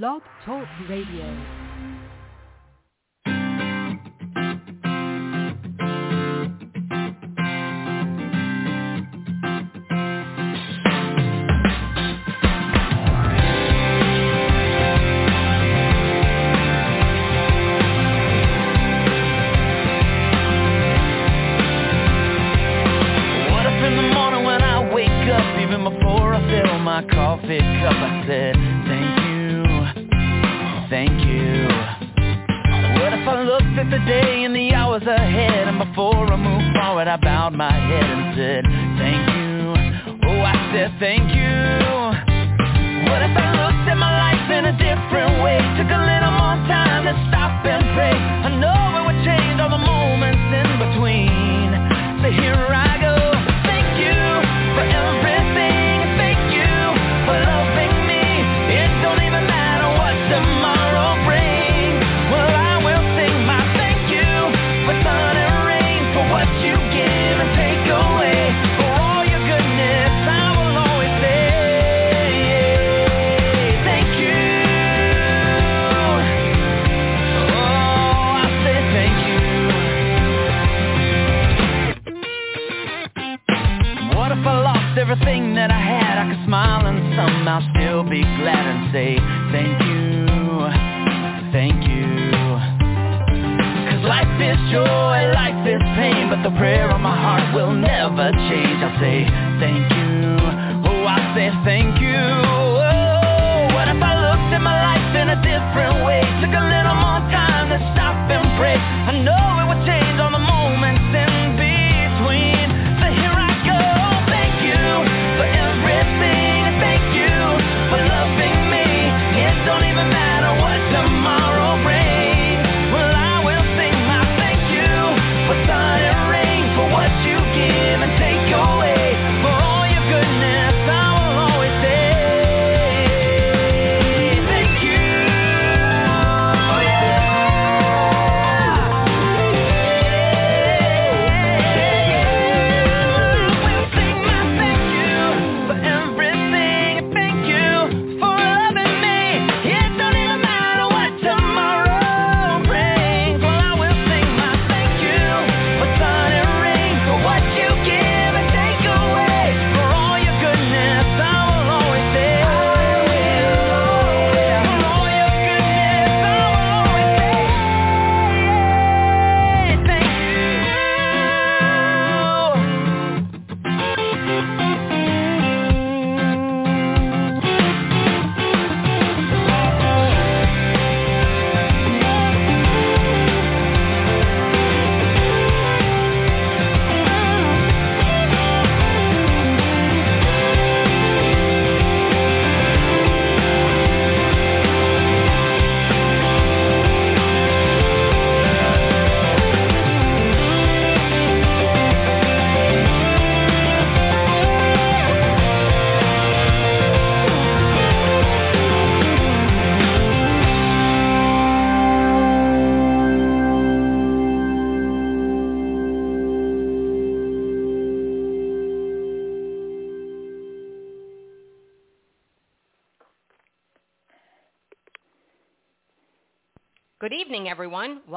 Blog Talk Radio.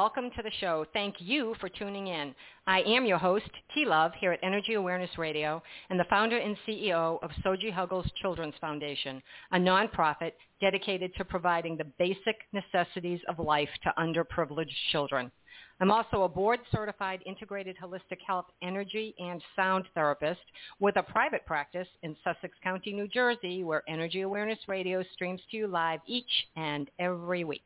Welcome to the show. Thank you for tuning in. I am your host, T Love, here at Energy Awareness Radio, and the founder and CEO of Soji Huggles Children's Foundation, a nonprofit dedicated to providing the basic necessities of life to underprivileged children. I'm also a board-certified integrated holistic health energy and sound therapist with a private practice in Sussex County, New Jersey, where Energy Awareness Radio streams to you live each and every week.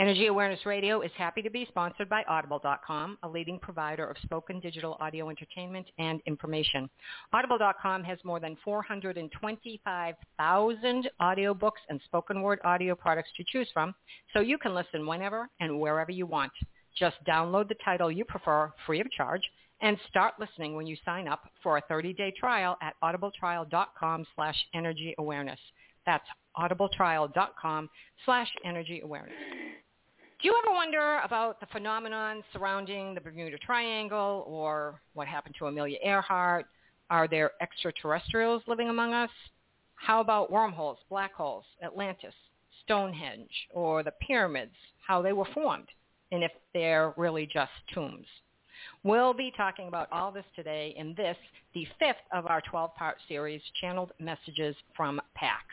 Energy Awareness Radio is happy to be sponsored by Audible.com, a leading provider of spoken digital audio entertainment and information. Audible.com has more than 425,000 audiobooks and spoken word audio products to choose from, so you can listen whenever and wherever you want. Just download the title you prefer free of charge and start listening when you sign up for a 30-day trial at audibletrial.com slash energy awareness. That's audibletrial.com slash energy awareness. Do you ever wonder about the phenomenon surrounding the Bermuda Triangle or what happened to Amelia Earhart? Are there extraterrestrials living among us? How about wormholes, black holes, Atlantis, Stonehenge or the pyramids, how they were formed, and if they're really just tombs. We'll be talking about all this today in this, the fifth of our 12-part series, Channeled Messages from PAX.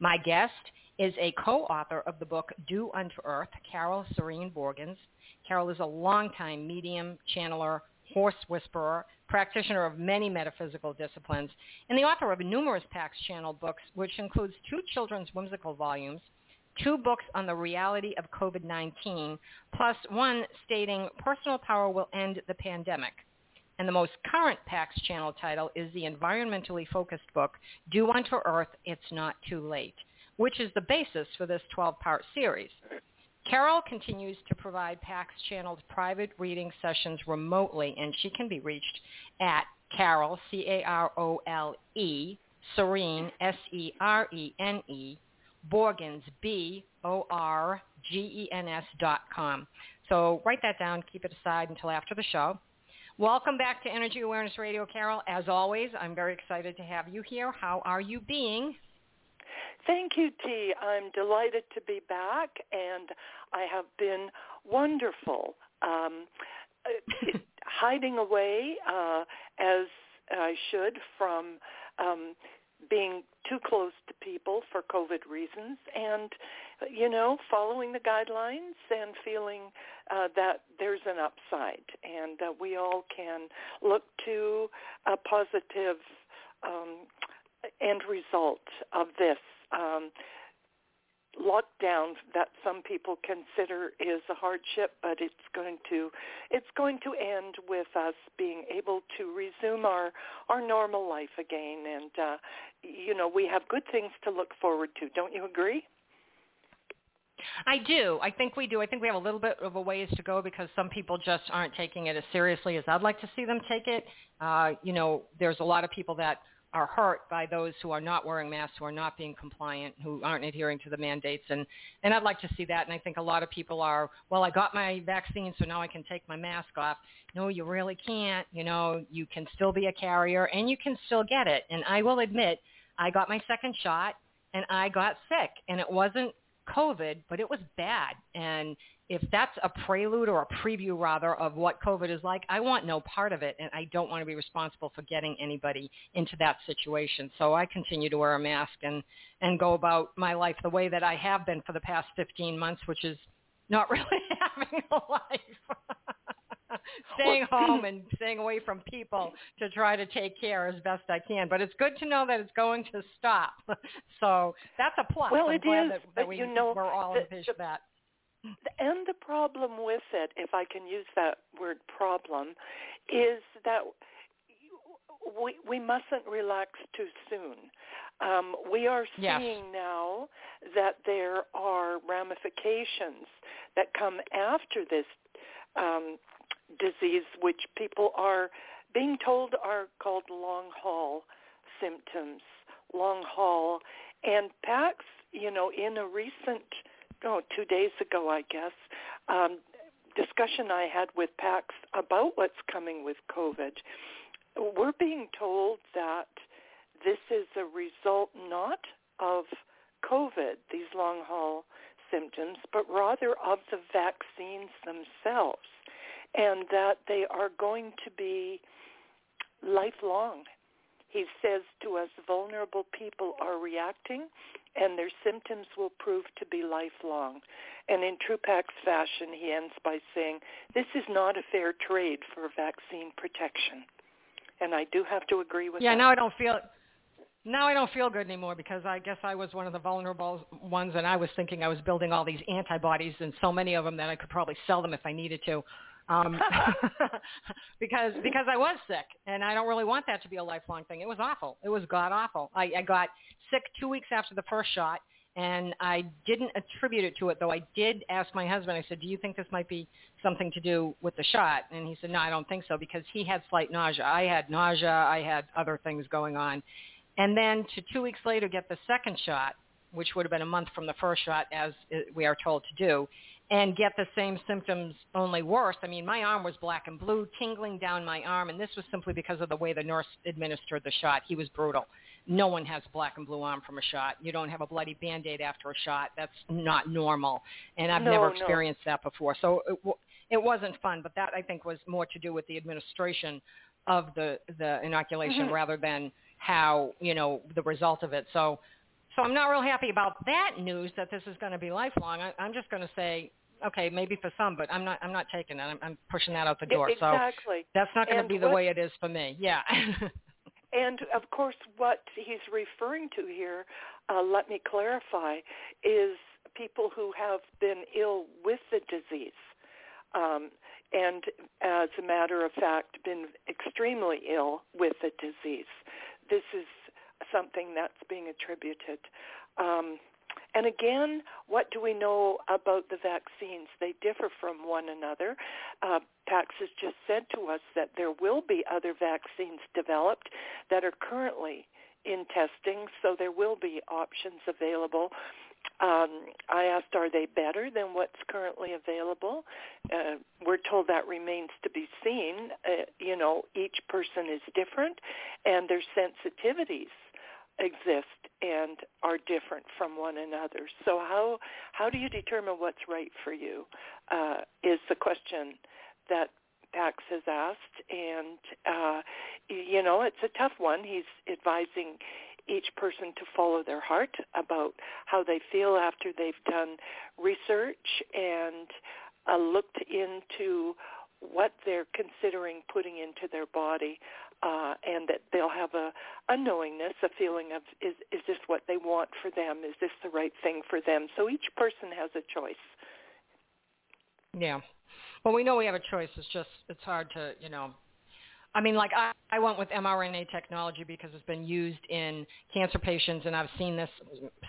My guest is a co-author of the book Do Unto Earth, Carole Serene Borgens. Carole is a longtime medium, channeler, horse whisperer, practitioner of many metaphysical disciplines, and the author of numerous PAX Channel books, which includes two children's whimsical volumes, two books on the reality of COVID-19, plus one stating personal power will end the pandemic. And the most current PAX channel title is the environmentally focused book, Do Unto Earth, It's Not Too Late, which is the basis for this 12-part series. Carole continues to provide PAX channeled private reading sessions remotely, and she can be reached at Carole, C-A-R-O-L-E, Serene, S-E-R-E-N-E, Borgens, B-O-R-G-E-N-S dot com. So write that down, keep it aside until after the show. Welcome back to Energy Awareness Radio, Carole. As always, I'm very excited to have you here. How are you being? Thank you, T. I'm delighted to be back, and I have been wonderful. Um, hiding away uh, as I should from um, being too close to people for COVID reasons and, you know, following the guidelines and feeling uh, that there's an upside and uh, we all can look to a positive um, end result of this. Um, lockdown that some people consider is a hardship, but it's going to it's going to end with us being able to resume our our normal life again, and uh, you know we have good things to look forward to. Don't you agree? I do. I think we do. I think we have a little bit of a ways to go because some people just aren't taking it as seriously as I'd like to see them take it. Uh, you know, there's a lot of people that are hurt by those who are not wearing masks, who are not being compliant, who aren't adhering to the mandates. And, and I'd like to see that. And I think a lot of people are, well, I got my vaccine, so now I can take my mask off. No, you really can't. You know, you can still be a carrier and you can still get it. And I will admit, I got my second shot and I got sick. And it wasn't COVID, but it was bad. And if that's a prelude or a preview rather of what COVID is like, I want no part of it, and I don't want to be responsible for getting anybody into that situation. So I continue to wear a mask and and go about my life the way that I have been for the past 15 months, which is not really having a life. staying home and staying away from people to try to take care as best I can. But it's good to know that it's going to stop. so that's a plus. Well, I'm it glad is, that, that but we, you know, we're all the, envisioned that. And the problem with it, if I can use that word problem, is that we, we mustn't relax too soon. Um, we are seeing yes. now that there are ramifications that come after this um, disease, which people are being told are called long haul symptoms, long haul. And PAX, you know, in a recent oh, two days ago, I guess, um, discussion I had with PAX about what's coming with COVID, we're being told that this is a result not of COVID, these long haul symptoms, but rather of the vaccines themselves, and that they are going to be lifelong. He says to us, vulnerable people are reacting and their symptoms will prove to be lifelong. And in true Pax fashion, he ends by saying, this is not a fair trade for vaccine protection. And I do have to agree with yeah, that. Yeah, now I don't feel now I don't feel good anymore because I guess I was one of the vulnerable ones and I was thinking I was building all these antibodies and so many of them that I could probably sell them if I needed to um, because because I was sick, and I don't really want that to be a lifelong thing. It was awful. It was god awful. I, I got sick two weeks after the first shot, and I didn't attribute it to it, though I did ask my husband. I said, "Do you think this might be something to do with the shot?" And he said, "No, I don't think so," because he had slight nausea. I had nausea. I had other things going on, and then to two weeks later get the second shot, which would have been a month from the first shot, as we are told to do and get the same symptoms only worse. I mean, my arm was black and blue, tingling down my arm, and this was simply because of the way the nurse administered the shot. He was brutal. No one has black and blue arm from a shot. You don't have a bloody band-aid after a shot. That's not normal. And I've No, never no. experienced that before. So it, w- it wasn't fun, but that I think was more to do with the administration of the the inoculation Mhm. rather than how, you know, the result of it. So so I'm not real happy about that news that this is going to be lifelong. I, I'm just going to say okay, maybe for some, but I'm not I'm not taking it. I'm, I'm pushing that out the door. So Exactly. that's not going to be the what- way it is for me. Yeah. And of course, what he's referring to here, uh, let me clarify, is people who have been ill with the disease. Um, and as a matter of fact, been extremely ill with the disease. This is something that's being attributed. Um, and again, what do we know about the vaccines? They differ from one another. Uh, Pax has just said to us that there will be other vaccines developed that are currently in testing, so there will be options available. Um, I asked, are they better than what's currently available? Uh, we're told that remains to be seen. Uh, you know, each person is different, and their sensitivities exist and are different from one another. So how how do you determine what's right for you? Uh, is the question that Pax has asked, and uh, you know it's a tough one. He's advising each person to follow their heart about how they feel after they've done research and uh, looked into what they're considering putting into their body uh, and that they'll have a, a knowingness, a feeling of is is this what they want for them? Is this the right thing for them? So each person has a choice. yeah. Well, we know we have a choice. It's just it's hard to, you know. I mean, like I, I went with mRNA technology because it's been used in cancer patients, and I've seen this.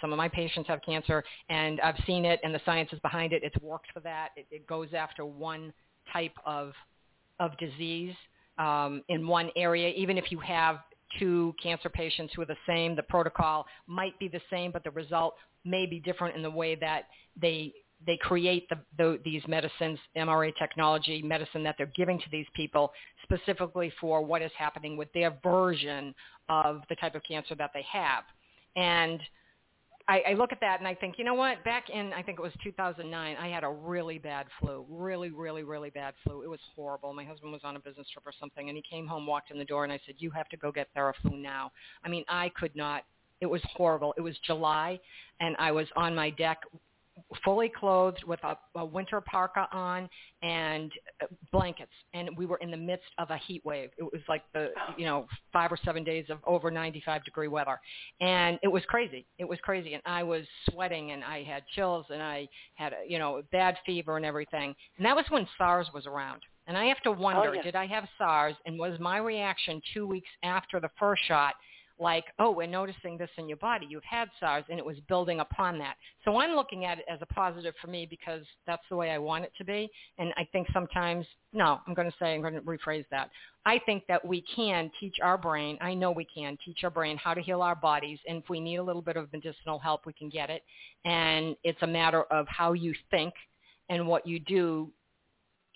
Some of my patients have cancer, and I've seen it, and the science is behind it. It's worked for that. It, it goes after one type of of disease um, in one area, even if you have two cancer patients who are the same, the protocol might be the same, but the result may be different in the way that they they create the, the, these medicines, mRNA technology medicine that they're giving to these people specifically for what is happening with their version of the type of cancer that they have. And I, I look at that and I think, you know what? Back in I think it was 2009, I had a really bad flu, really, really, really bad flu. It was horrible. My husband was on a business trip or something, and he came home, walked in the door, and I said, "You have to go get Theraflu now." I mean, I could not. It was horrible. It was July, and I was on my deck fully clothed with a, a winter parka on and uh, blankets. And we were in the midst of a heat wave. It was like the you know five or seven days of over 95 degree weather. And it was crazy. It was crazy. And i was sweating and i had chills and i had a, you know bad fever and everything. And that was when sars was around. And i have to wonder yeah. did i have sars? And was my reaction two weeks after the first shot like, oh, we're noticing this in your body. You've had SARS, and it was building upon that. So I'm looking at it as a positive for me because that's the way I want it to be. And I think sometimes, no, I'm going to say, I'm going to rephrase that. I think that we can teach our brain, I know we can teach our brain how to heal our bodies. And if we need a little bit of medicinal help, we can get it. And it's a matter of how you think and what you do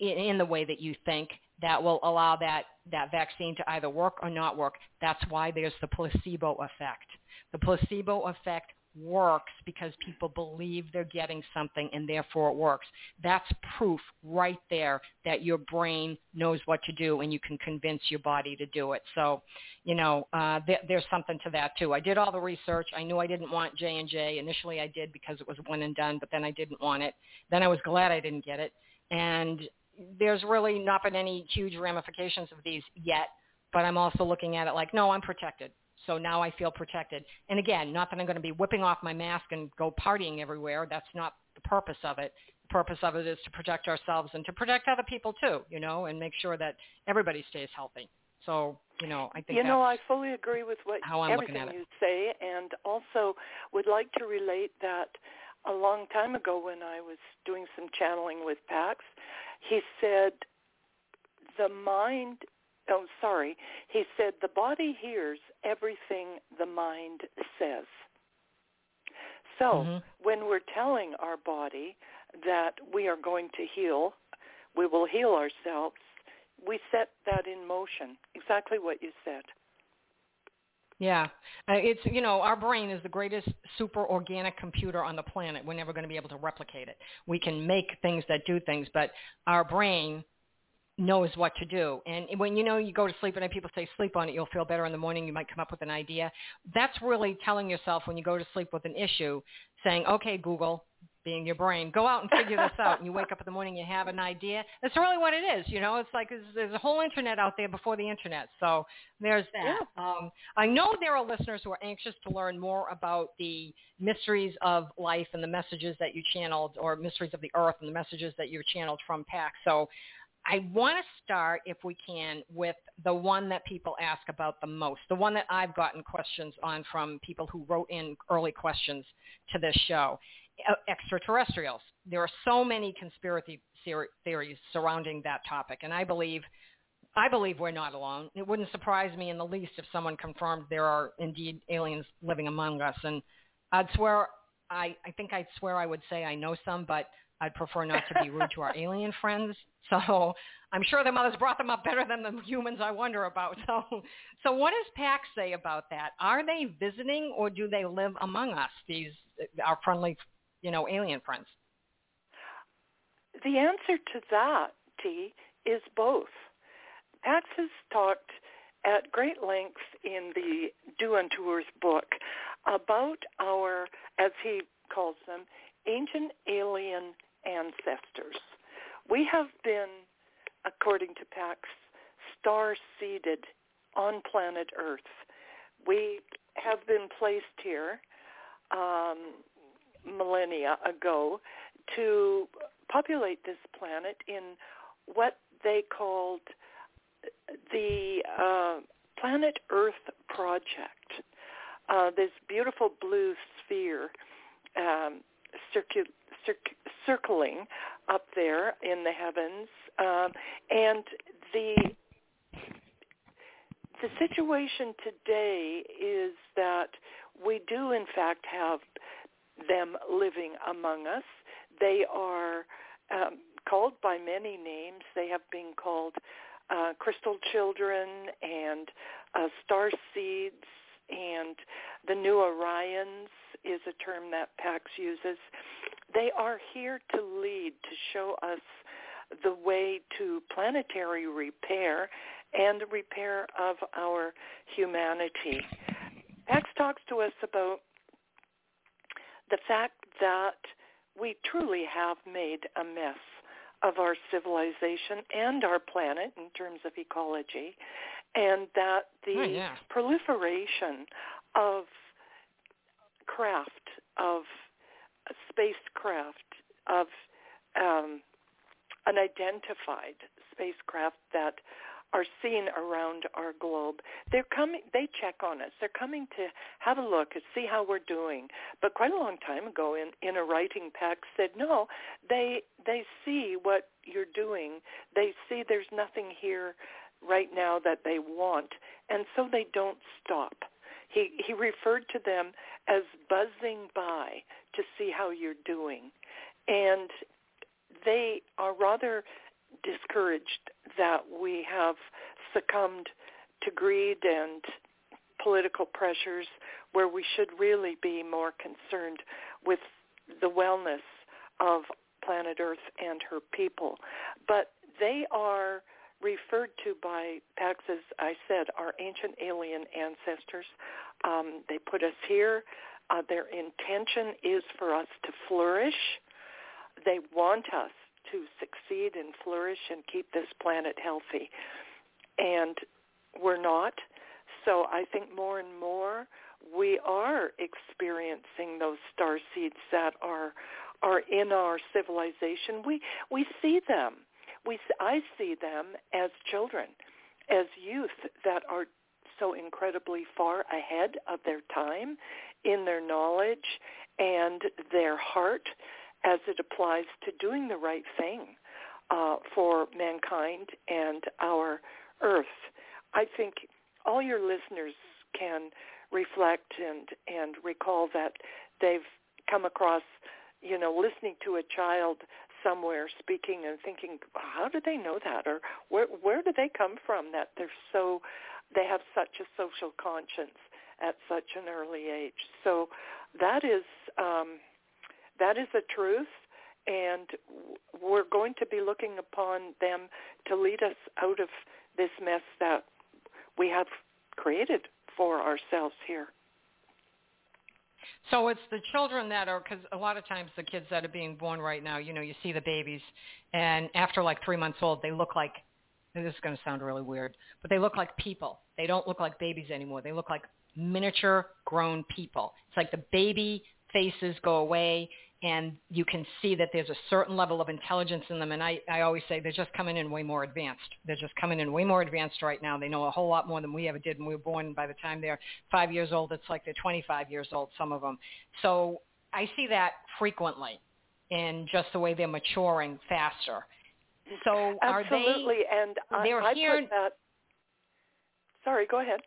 in, the way that you think that will allow that, that vaccine to either work or not work. That's why there's the placebo effect. The placebo effect works because people believe they're getting something and therefore it works. That's proof right there that your brain knows what to do and you can convince your body to do it. So, you know, uh, th- there's something to that too. I did all the research. I knew I didn't want J&J. Initially I did because it was one and done, but then I didn't want it. Then I was glad I didn't get it. And there's really not been any huge ramifications of these yet, but I'm also looking at it like, no, I'm protected. So now I feel protected. And again, not that I'm going to be whipping off my mask and go partying everywhere. That's not the purpose of it. The purpose of it is to protect ourselves and to protect other people too, you know, and make sure that everybody stays healthy. So, you know, I think You know, I fully agree with what how I'm looking everything at it. you say, and also would like to relate that a long time ago when I was doing some channeling with Pax, he said the mind oh sorry. He said the body hears everything the mind says. So Mhm. when we're telling our body that we are going to heal we will heal ourselves we set that in motion. Exactly what you said Yeah, uh, it's you know our brain is the greatest super organic computer on the planet. We're never going to be able to replicate it. We can make things that do things, but our brain knows what to do. And when you know you go to sleep and people say sleep on it, you'll feel better in the morning. You might come up with an idea. That's really telling yourself when you go to sleep with an issue, saying, "Okay, Google, your brain, go out and figure this out." And you wake up in the morning, you have an idea. That's really what it is. You know, it's like there's, there's a whole internet out there before the internet. So there's that. Yeah. Um, I know there are listeners who are anxious to learn more about the mysteries of life and the messages that you channeled, or mysteries of the earth and the messages that you channeled from PAX. So I want to start, if we can, with the one that people ask about the most, the one that I've gotten questions on from people who wrote in early questions to this show, extraterrestrials. There are so many conspiracy theories surrounding that topic, and I believe I believe we're not alone. It wouldn't surprise me in the least if someone confirmed there are indeed aliens living among us. And I'd swear, I, I think I'd swear I would say I know some, but I'd prefer not to be rude to our alien friends. So I'm sure their mothers brought them up better than the humans I wonder about. So, so what does PAX say about that? Are they visiting or do they live among us, these our friendly, you know, alien friends? The answer to that, T, is both. PAX has talked at great length in the Do Unto Earth book about our, as he calls them, ancient alien ancestors. We have been, according to PAX, star-seeded on planet Earth. We have been placed here um, millennia ago to populate this planet in what they called the uh, Planet Earth Project. Uh, this beautiful blue sphere um, circu- circ- circling up there in the heavens, um, and the the situation today is that we do in fact have them living among us. They are um, called by many names. They have been called uh, crystal children and uh, star seeds and the new Orions is a term that PAX uses. They are here to lead, to show us the way to planetary repair and the repair of our humanity. PAX talks to us about the fact that we truly have made a mess of our civilization and our planet in terms of ecology, and that the oh, yeah. proliferation of craft, of spacecraft, of um, unidentified spacecraft that are seen around our globe. They're coming. They check on us. They're coming to have a look and see how we're doing. But quite a long time ago, in in a writing Pax, said no. They they see what you're doing. They see there's nothing here right now that they want, and so they don't stop. He he referred to them as buzzing by to see how you're doing, and they are rather discouraged that we have succumbed to greed and political pressures where we should really be more concerned with the wellness of planet Earth and her people. But they are referred to by PAX as I said, our ancient alien ancestors. Um, they put us here. Uh, their intention is for us to flourish. They want us to succeed and flourish and keep this planet healthy. And we're not. So I think more and more we are experiencing those star seeds that are are in our civilization. We we see them. We I see them as children, as youth that are so incredibly far ahead of their time in their knowledge and their heart as it applies to doing the right thing uh, for mankind and our earth. I think all your listeners can reflect and, and recall that they've come across, you know, listening to a child somewhere speaking and thinking, how do they know that? Or where, where do they come from that they're so, they have such a social conscience at such an early age. So that is um, that is the truth, and we're going to be looking upon them to lead us out of this mess that we have created for ourselves here. So it's the children that are, because a lot of times the kids that are being born right now, you know, you see the babies, and after like three months old, they look like, this is going to sound really weird, but they look like people. They don't look like babies anymore. They look like miniature grown people. It's like the baby faces go away and you can see that there's a certain level of intelligence in them. And I, I always say they're just coming in way more advanced. They're just coming in way more advanced right now. They know a whole lot more than we ever did when we were born. By the time they're five years old, it's like they're 25 years old, some of them. So I see that frequently in just the way they're maturing faster. So are Absolutely. they? And I, I here, that. Sorry, go ahead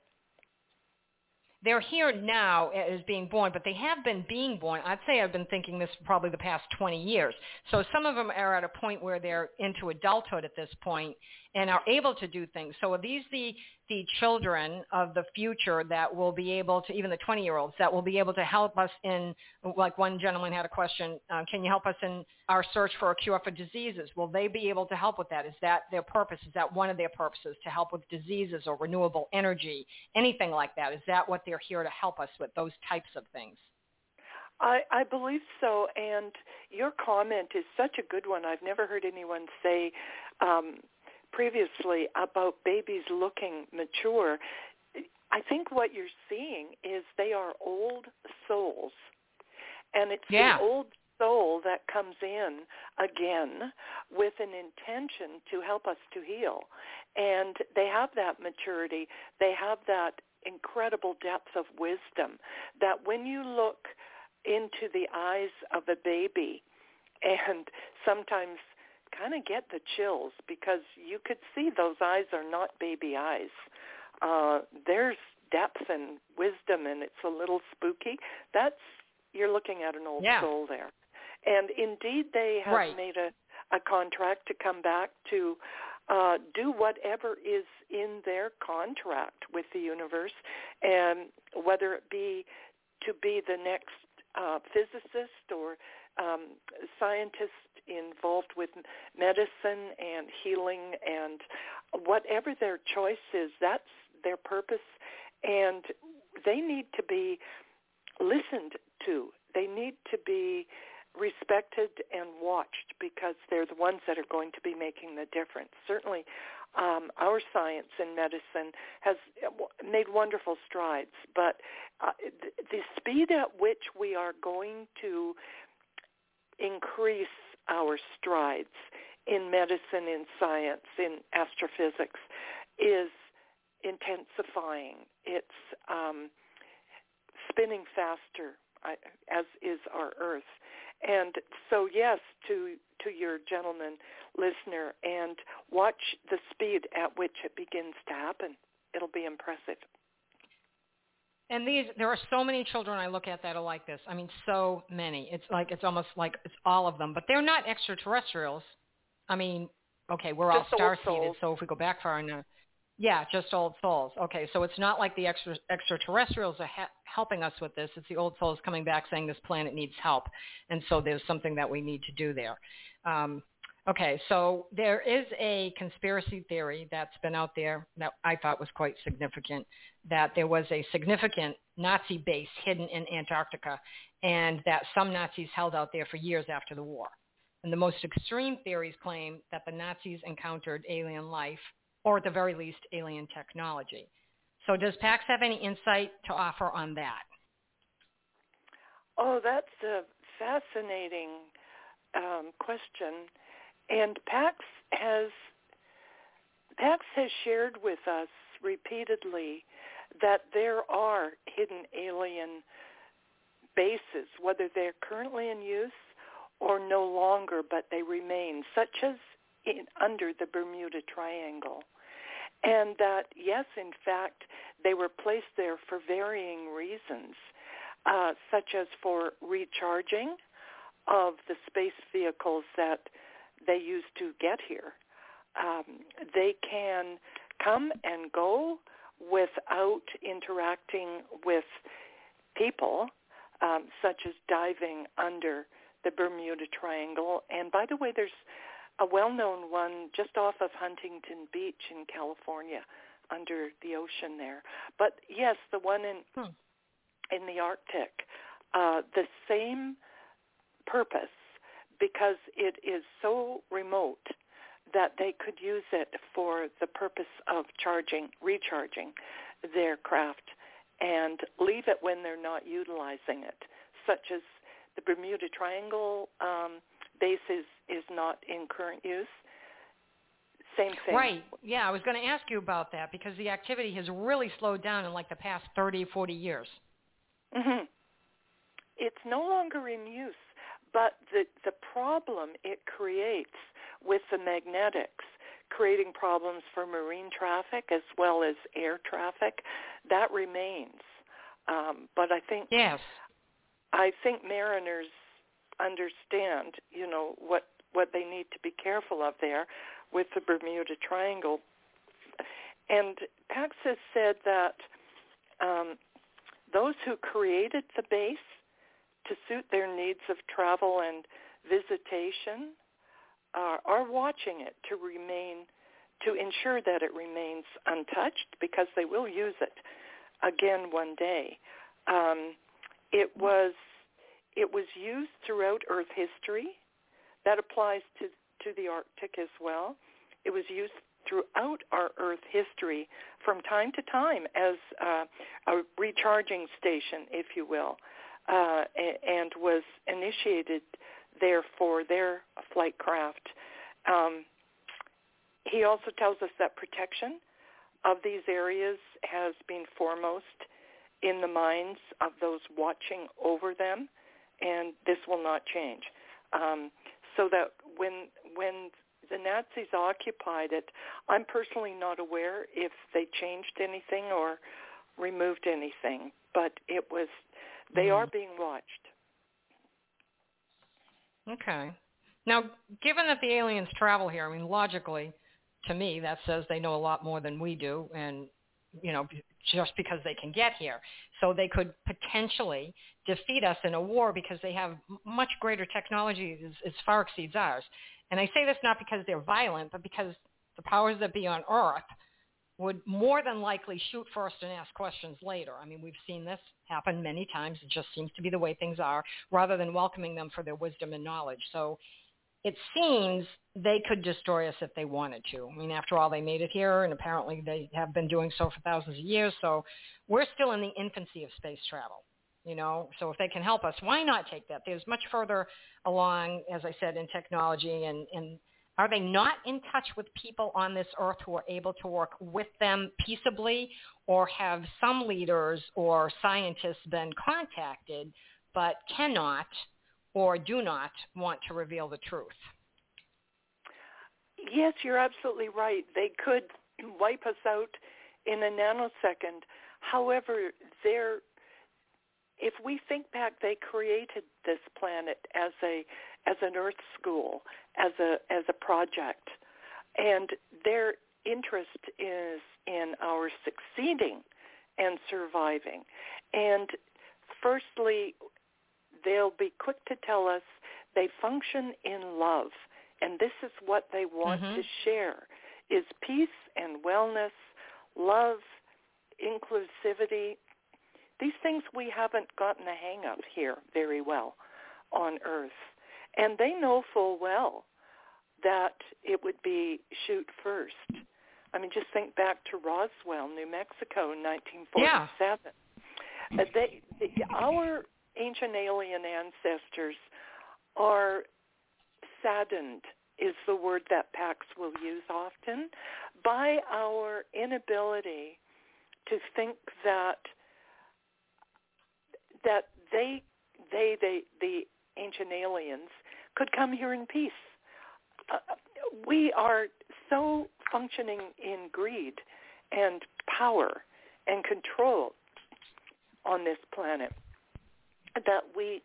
they're here now as being born, but they have been being born. I'd say I've been thinking this probably the past 20 years. So some of them are at a point where they're into adulthood at this point and are able to do things. So are these the the children of the future that will be able to, even the 20 year olds, that will be able to help us in, like one gentleman had a question, uh, can you help us in our search for a cure for diseases? Will they be able to help with that? Is that their purpose? Is that one of their purposes to help with diseases or renewable energy, anything like that? Is that what they're here to help us with, those types of things? I, I believe so, and your comment is such a good one. I've never heard anyone say um, previously about babies looking mature, I think what you're seeing is they are old souls. And it's yeah. the old soul that comes in again with an intention to help us to heal. And they have that maturity. They have that incredible depth of wisdom that when you look into the eyes of a baby and sometimes kind of get the chills because you could see those eyes are not baby eyes. Uh, there's depth and wisdom, and it's a little spooky. That's you're looking at an old yeah. soul there, and indeed they have right. made a a contract to come back to uh, do whatever is in their contract with the universe, and whether it be to be the next uh, physicist or um, scientist involved with medicine and healing and whatever their choice is, that's their purpose. And they need to be listened to. They need to be respected and watched because they're the ones that are going to be making the difference. Certainly, um, our science and medicine has made wonderful strides, but uh, the speed at which we are going to increase our strides in medicine, in science, in astrophysics is intensifying. It's um, spinning faster, as is our Earth. And so, yes, to to your gentleman listener, and watch the speed at which it begins to happen. It'll be impressive. And these, there are so many children I look at that are like this. I mean, so many. It's like it's almost like it's all of them, but they're not extraterrestrials. I mean, okay, we're just all star seeded, so if we go back far enough, yeah, just old souls. Okay, so it's not like the extra, extraterrestrials are ha- helping us with this. It's the old souls coming back saying this planet needs help, and so there's something that we need to do there. Um, Okay, so there is a conspiracy theory that's been out there that I thought was quite significant, that there was a significant Nazi base hidden in Antarctica and that some Nazis held out there for years after the war. And the most extreme theories claim that the Nazis encountered alien life, or at the very least, alien technology. So does PAX have any insight to offer on that? Oh, that's a fascinating um, question and PAX has PAX has shared with us repeatedly that there are hidden alien bases, whether they're currently in use or no longer, but they remain, such as in, under the Bermuda Triangle. And that, yes, in fact, they were placed there for varying reasons, uh, such as for recharging of the space vehicles that they used to get here. Um, they can come and go without interacting with people, um, such as diving under the Bermuda Triangle. And by the way, there's a well-known one just off of Huntington Beach in California, under the ocean there. But yes, the one in hmm. in the Arctic, uh, the same purpose because it is so remote that they could use it for the purpose of charging, recharging their craft and leave it when they're not utilizing it, such as the Bermuda Triangle um, base is, is not in current use. Same thing. Right. Yeah, I was going to ask you about that because the activity has really slowed down in like the past 30, 40 years. Mm-hmm. It's no longer in use, but the, the problem it creates with the magnetics, creating problems for marine traffic as well as air traffic, that remains. Um, but I think yes, I think mariners understand, you know, what what they need to be careful of there with the Bermuda Triangle. And Pax has said that um, those who created the base to suit their needs of travel and visitation uh, are watching it to remain to ensure that it remains untouched because they will use it again one day. Um, it was it was used throughout Earth history. That applies to to the Arctic as well. It was used throughout our Earth history from time to time as uh, a recharging station, if you will, uh, and was initiated there for their flight craft. Um, he also tells us that protection of these areas has been foremost in the minds of those watching over them, and this will not change. Um, so that when when the Nazis occupied it, I'm personally not aware if they changed anything or removed anything, but it was they mm. are being watched. Okay. Now, given that the aliens travel here, I mean, logically, to me, that says they know a lot more than we do, and you know, just because they can get here. So they could potentially defeat us in a war because they have much greater technology as, as far exceeds ours. And I say this not because they're violent, but because the powers that be on Earth would more than likely shoot first and ask questions later. I mean, we've seen this happen many times. It just seems to be the way things are, rather than welcoming them for their wisdom and knowledge. So it seems they could destroy us if they wanted to. I mean, after all, they made it here, and apparently they have been doing so for thousands of years. So we're still in the infancy of space travel, you know. So if they can help us, why not take that? There's much further along, as I said, in technology, and, and are they not in touch with people on this earth who are able to work with them peaceably, or have some leaders or scientists been contacted but cannot or do not want to reveal the truth. Yes, you're absolutely right. They could wipe us out in a nanosecond. However, if we think back, they created this planet as a as an Earth school, as a as a project, and their interest is in our succeeding and surviving. And firstly, they'll be quick to tell us they function in love. And this is what they want mm-hmm. to share is peace and wellness, love, inclusivity. These things we haven't gotten the hang of here very well on earth. And they know full well that it would be shoot first. I mean, just think back to Roswell, New Mexico in 1947. Yeah. Uh, they, our ancient alien ancestors are saddened is the word that Pax will use often, by our inability to think that that they they they the ancient aliens could come here in peace. Uh, we are so functioning in greed and power and control on this planet that we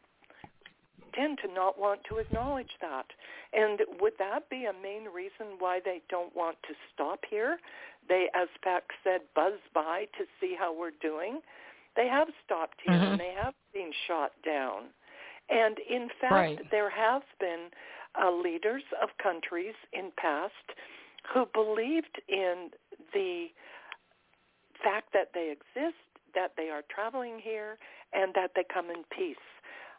tend to not want to acknowledge that. And would that be a main reason why they don't want to stop here? They, as Pax said, buzz by to see how we're doing. They have stopped here Mhm. and they have been shot down. And in fact, Right. there have been uh, leaders of countries in past who believed in the fact that they exist, that they are traveling here, and that they come in peace.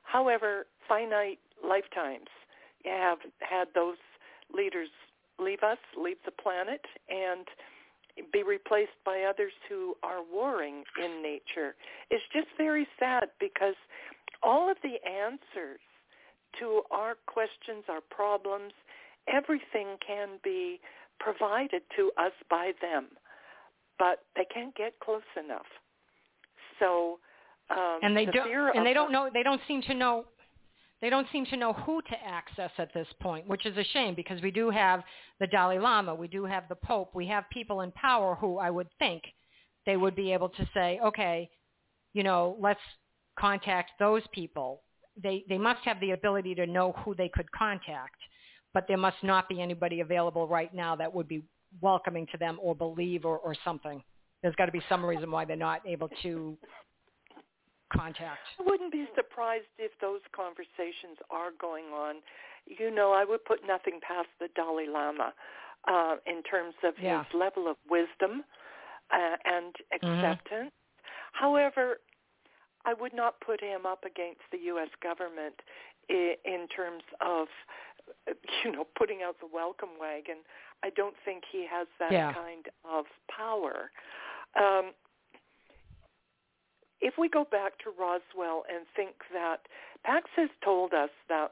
However, finite lifetimes have had those leaders leave us, leave the planet, and be replaced by others who are warring in nature. It's just very sad because all of the answers to our questions, our problems, everything can be provided to us by them, but they can't get close enough. So, um, and they the don't and they don't know they don't seem to know they don't seem to know who to access at this point, which is a shame because we do have the Dalai Lama, we do have the Pope, we have people in power who I would think they would be able to say, okay, you know, let's contact those people. They they must have the ability to know who they could contact, but there must not be anybody available right now that would be welcoming to them or believe or, or something. There's got to be some reason why they're not able to contact. I wouldn't be surprised if those conversations are going on. You know, I would put nothing past the Dalai Lama uh, in terms of Yeah. his level of wisdom uh, and Mhm. acceptance. However, I would not put him up against the U.S. government in, in terms of, you know, putting out the welcome wagon. I don't think he has that Yeah. kind of power. Um, if we go back to Roswell and think that Pax has told us that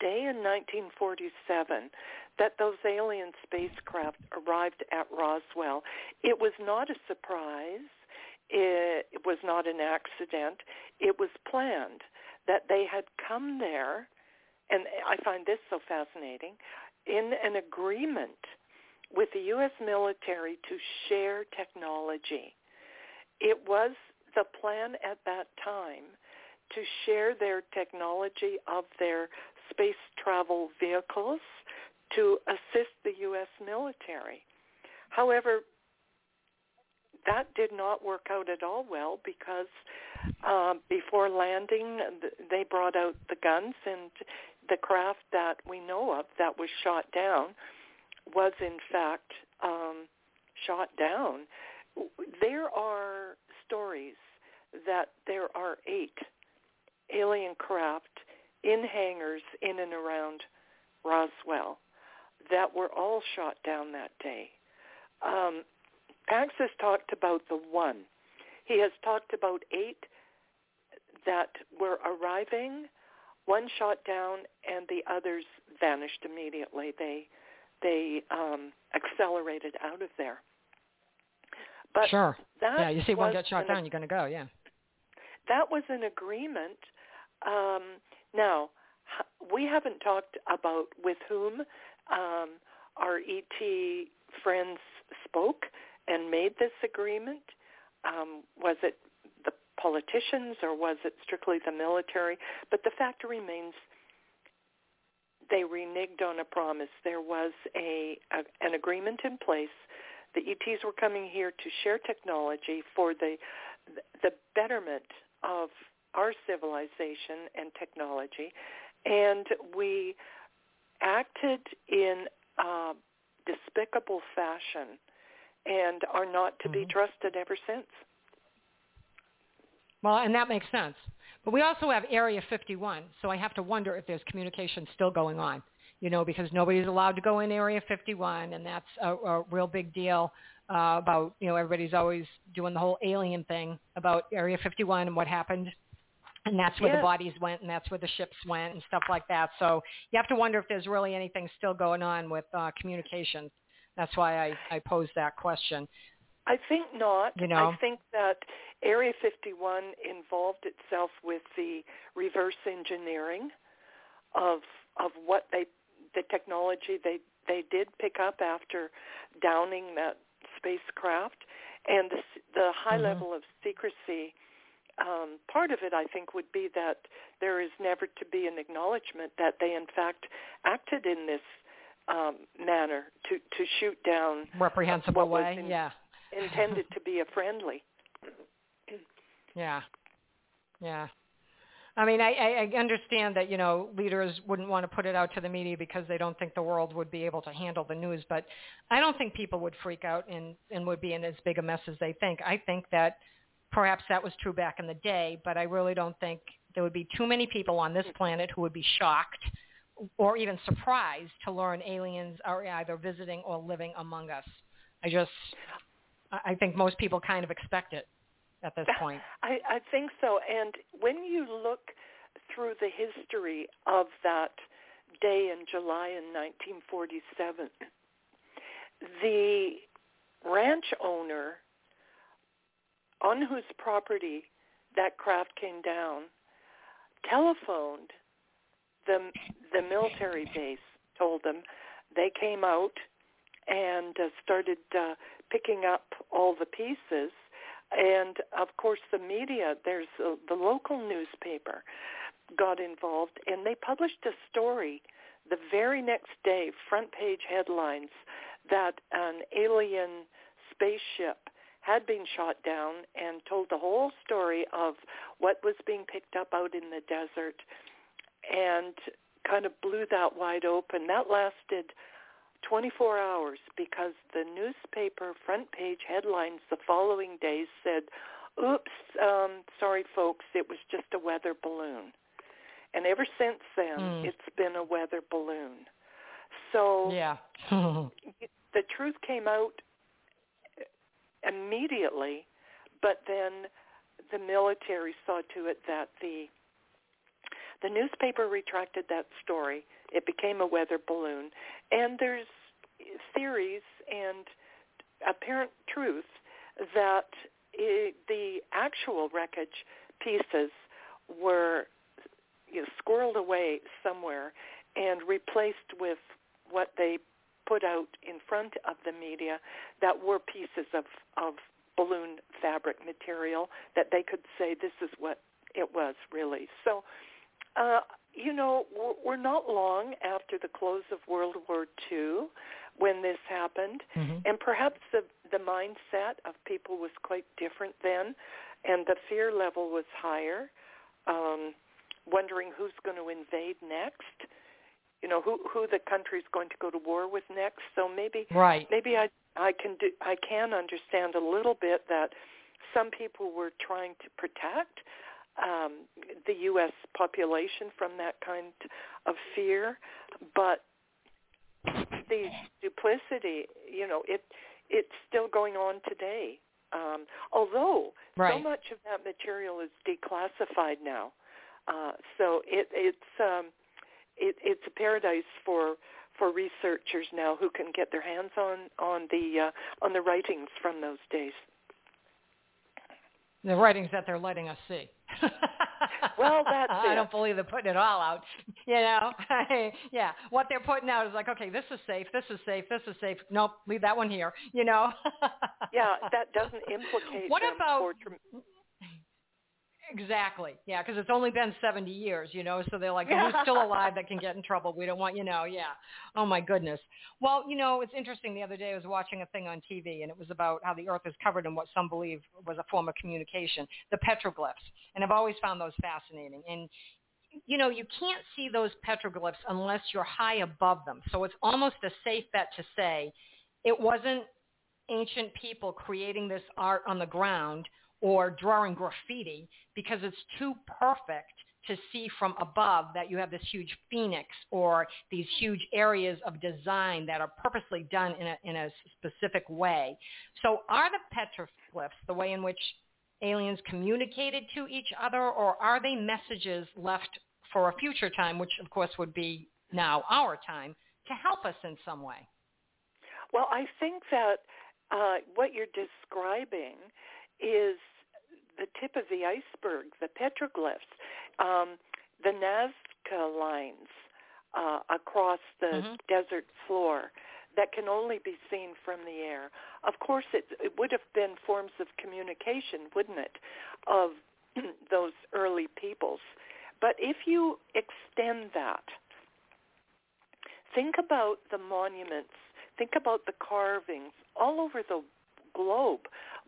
day in 1947 that those alien spacecraft arrived at Roswell, it was not a surprise. It, was not an accident. It was planned that they had come there, and I find this so fascinating, in an agreement with the U.S. military to share technology it was the plan at that time to share their technology of their space travel vehicles to assist the U.S. military. However, that did not work out at all well because um, before landing, they brought out the guns and the craft that we know of that was shot down was in fact um, shot down there are stories that there are eight alien craft in hangars in and around Roswell that were all shot down that day. Um, Pax has talked about the one. He has talked about eight that were arriving, one shot down, and the others vanished immediately. They they um, accelerated out of there. But sure. Yeah, you see one get shot down, you're going to go. Yeah. that was an agreement. Um, now, we haven't talked about with whom um, our ET friends spoke and made this agreement. Um, was it the politicians or was it strictly the military? But the fact remains they reneged on a promise. There was a, a an agreement in place. The ETs were coming here to share technology for the the betterment of our civilization and technology, and we acted in uh, despicable fashion and are not to be Mhm. trusted ever since. Well, and that makes sense. But we also have Area 51, so I have to wonder if there's communication still going on, you know, because nobody's allowed to go in Area 51, and that's a, a real big deal uh, about, you know, everybody's always doing the whole alien thing about Area 51 and what happened. And that's where Yeah. the bodies went, and that's where the ships went, and stuff like that. So you have to wonder if there's really anything still going on with uh, communications. That's why I, I posed that question. I think not. You know? I think that Area 51 involved itself with the reverse engineering of of what they the technology they they did pick up after downing that spacecraft and the the high Mhm. level of secrecy um, part of it, I think, would be that there is never to be an acknowledgement that they, in fact, acted in this um, manner to to shoot down reprehensible way. In, yeah, intended to be a friendly. yeah, yeah. I mean, I, I understand that you know leaders wouldn't want to put it out to the media because they don't think the world would be able to handle the news. But I don't think people would freak out and and would be in as big a mess as they think. I think that perhaps that was true back in the day, but I really don't think there would be too many people on this planet who would be shocked or even surprised to learn aliens are either visiting or living among us. I just, I think most people kind of expect it at this point. I, I think so. And when you look through the history of that day in July in 1947, the ranch owner on whose property that craft came down telephoned the the military base told them. They came out and uh, started uh, picking up all the pieces. And of course the media there's uh, the local newspaper got involved and they published a story the very next day front page headlines that an alien spaceship had been shot down and told the whole story of what was being picked up out in the desert and kind of blew that wide open. That lasted 24 hours because the newspaper front page headlines the following day said, oops, um, sorry folks, it was just a weather balloon. And ever since then, mm. it's been a weather balloon. So yeah. the truth came out immediately, but then the military saw to it that the the newspaper retracted that story. It became a weather balloon, and there's theories and apparent truth that it, the actual wreckage pieces were you know, squirreled away somewhere and replaced with what they put out in front of the media that were pieces of, of balloon fabric material that they could say this is what it was really. So, uh, you know, we're not long after the close of World War II when this happened, mm-hmm. and perhaps the the mindset of people was quite different then, and the fear level was higher, um, wondering who's going to invade next. You know who who the country's going to go to war with next. So maybe right. maybe i i can do i can understand a little bit that some people were trying to protect um the us population from that kind of fear but the duplicity you know it it's still going on today um although right. so much of that material is declassified now uh so it it's um it, it's a paradise for for researchers now who can get their hands on on the uh, on the writings from those days. The writings that they're letting us see. well, that's I don't believe they're putting it all out. You know, yeah. What they're putting out is like, okay, this is safe, this is safe, this is safe. Nope, leave that one here. You know. yeah, that doesn't implicate what about, Exactly. Yeah, because it's only been 70 years, you know, so they're like, who's still alive that can get in trouble? We don't want, you know, yeah. Oh, my goodness. Well, you know, it's interesting. The other day I was watching a thing on TV, and it was about how the earth is covered in what some believe was a form of communication, the petroglyphs. And I've always found those fascinating. And, you know, you can't see those petroglyphs unless you're high above them. So it's almost a safe bet to say it wasn't ancient people creating this art on the ground – or drawing graffiti because it's too perfect to see from above that you have this huge phoenix or these huge areas of design that are purposely done in a, in a specific way. So are the petroglyphs the way in which aliens communicated to each other or are they messages left for a future time, which of course would be now our time, to help us in some way? Well, I think that uh, what you're describing is the tip of the iceberg, the petroglyphs, um, the Nazca lines uh, across the mm-hmm. desert floor that can only be seen from the air. Of course, it, it would have been forms of communication, wouldn't it, of those early peoples. But if you extend that, think about the monuments, think about the carvings all over the globe,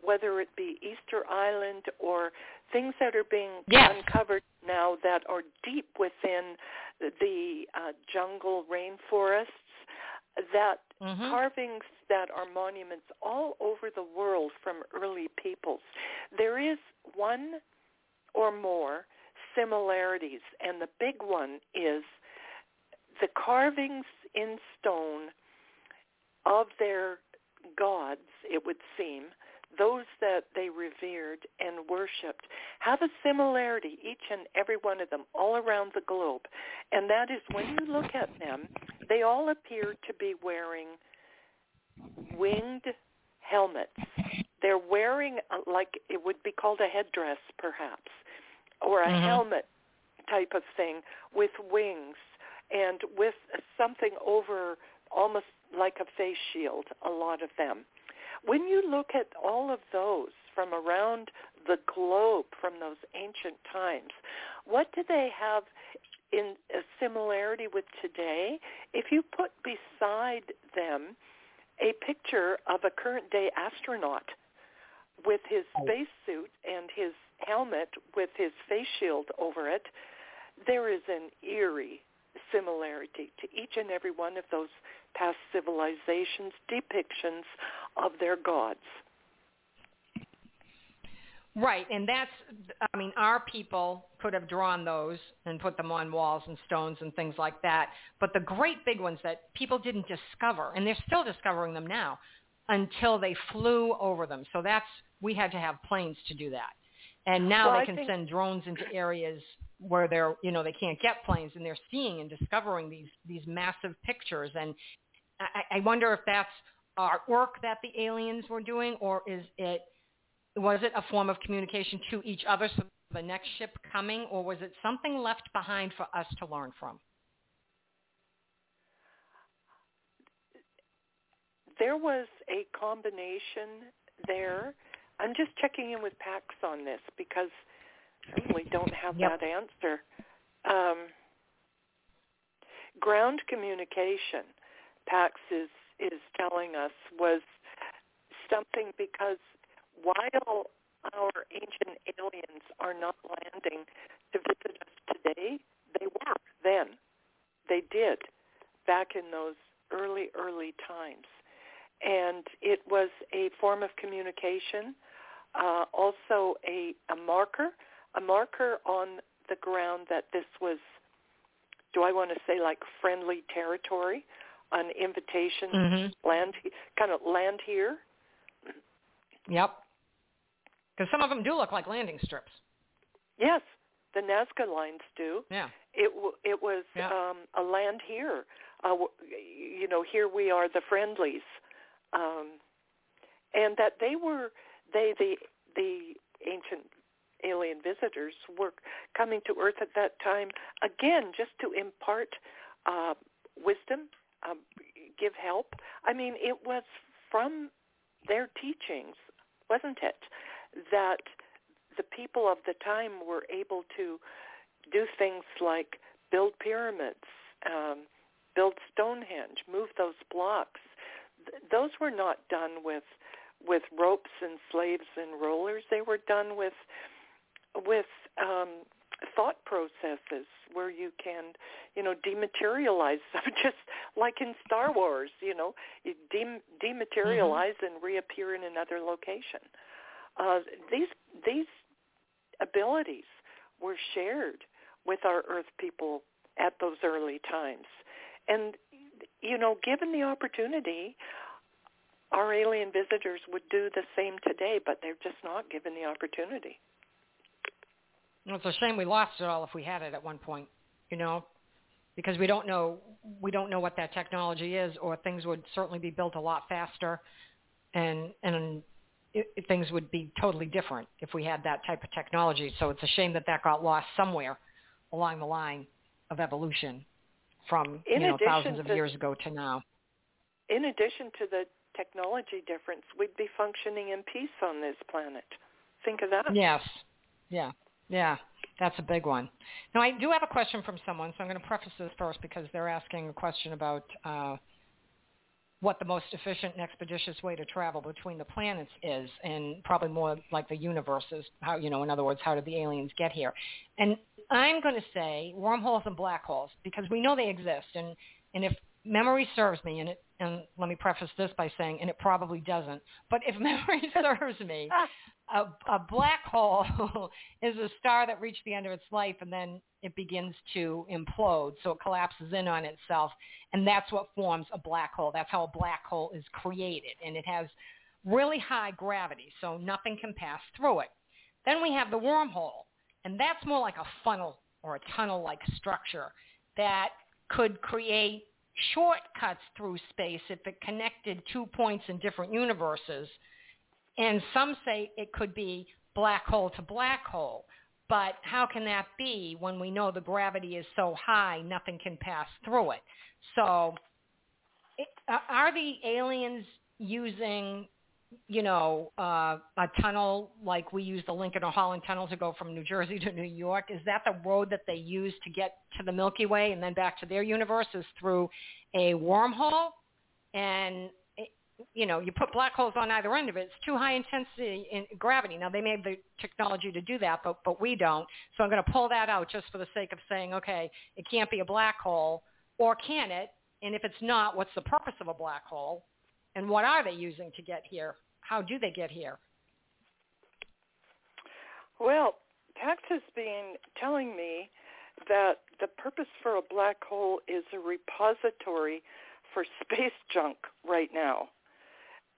whether it be Easter Island or things that are being yes. uncovered now that are deep within the uh, jungle rainforests, that mm-hmm. carvings that are monuments all over the world from early peoples. There is one or more similarities, and the big one is the carvings in stone of their gods, it would seem, those that they revered and worshipped, have a similarity, each and every one of them, all around the globe. And that is when you look at them, they all appear to be wearing winged helmets. They're wearing a, like it would be called a headdress, perhaps, or a mm-hmm. helmet type of thing with wings and with something over almost like a face shield, a lot of them. When you look at all of those from around the globe from those ancient times, what do they have in a similarity with today? If you put beside them a picture of a current day astronaut with his oh. spacesuit and his helmet with his face shield over it, there is an eerie similarity to each and every one of those past civilizations' depictions of their gods. Right, and that's, I mean, our people could have drawn those and put them on walls and stones and things like that. But the great big ones that people didn't discover, and they're still discovering them now, until they flew over them. So that's, we had to have planes to do that. And now well, they can think... send drones into areas where they're, you know, they can't get planes and they're seeing and discovering these, these massive pictures. And I, I wonder if that's artwork that the aliens were doing or is it was it a form of communication to each other, so the next ship coming, or was it something left behind for us to learn from? There was a combination there. I'm just checking in with PAX on this because Really don't have yep. that answer. Um, ground communication, PAX is, is telling us, was something because while our ancient aliens are not landing to visit us today, they were then. They did back in those early, early times. And it was a form of communication, uh, also a, a marker, a marker on the ground that this was, do I want to say like friendly territory, an invitation, mm-hmm. land, kind of land here. Yep. Because some of them do look like landing strips. Yes, the Nazca lines do. Yeah. It it was yeah. um, a land here. Uh, you know, here we are, the friendlies, um, and that they were they the the ancient alien visitors were coming to Earth at that time again just to impart uh, wisdom, um, give help. I mean, it was from their teachings, wasn't it? that the people of the time were able to do things like build pyramids, um, build Stonehenge, move those blocks. Th- those were not done with with ropes and slaves and rollers. They were done with with um, thought processes where you can, you know, dematerialize just like in Star Wars. You know, you dem- dematerialize mm-hmm. and reappear in another location. Uh, these these abilities were shared with our Earth people at those early times, and you know, given the opportunity, our alien visitors would do the same today, but they're just not given the opportunity. Well, it's a shame we lost it all if we had it at one point, you know, because we don't know we don't know what that technology is, or things would certainly be built a lot faster, and and it, things would be totally different if we had that type of technology. So it's a shame that that got lost somewhere along the line of evolution from in you know thousands of to, years ago to now. In addition to the technology difference, we'd be functioning in peace on this planet. Think of that. Yes. Yeah. Yeah, that's a big one. Now, I do have a question from someone, so I'm going to preface this first because they're asking a question about uh, what the most efficient and expeditious way to travel between the planets is, and probably more like the universe is. How you know, in other words, how did the aliens get here? And I'm going to say wormholes and black holes because we know they exist, and and if memory serves me, and it and let me preface this by saying, and it probably doesn't, but if memory serves me, a, a black hole is a star that reached the end of its life and then it begins to implode. So it collapses in on itself. And that's what forms a black hole. That's how a black hole is created. And it has really high gravity, so nothing can pass through it. Then we have the wormhole. And that's more like a funnel or a tunnel-like structure that could create shortcuts through space if it connected two points in different universes – and some say it could be black hole to black hole. But how can that be when we know the gravity is so high, nothing can pass through it? So it, are the aliens using, you know, uh, a tunnel like we use the Lincoln or Holland tunnel to go from New Jersey to New York? Is that the road that they use to get to the Milky Way and then back to their universe is through a wormhole? And you know, you put black holes on either end of it. It's too high intensity in gravity. Now they may have the technology to do that, but but we don't. So I'm going to pull that out just for the sake of saying, okay, it can't be a black hole, or can it? And if it's not, what's the purpose of a black hole? And what are they using to get here? How do they get here? Well, Pax has been telling me that the purpose for a black hole is a repository for space junk right now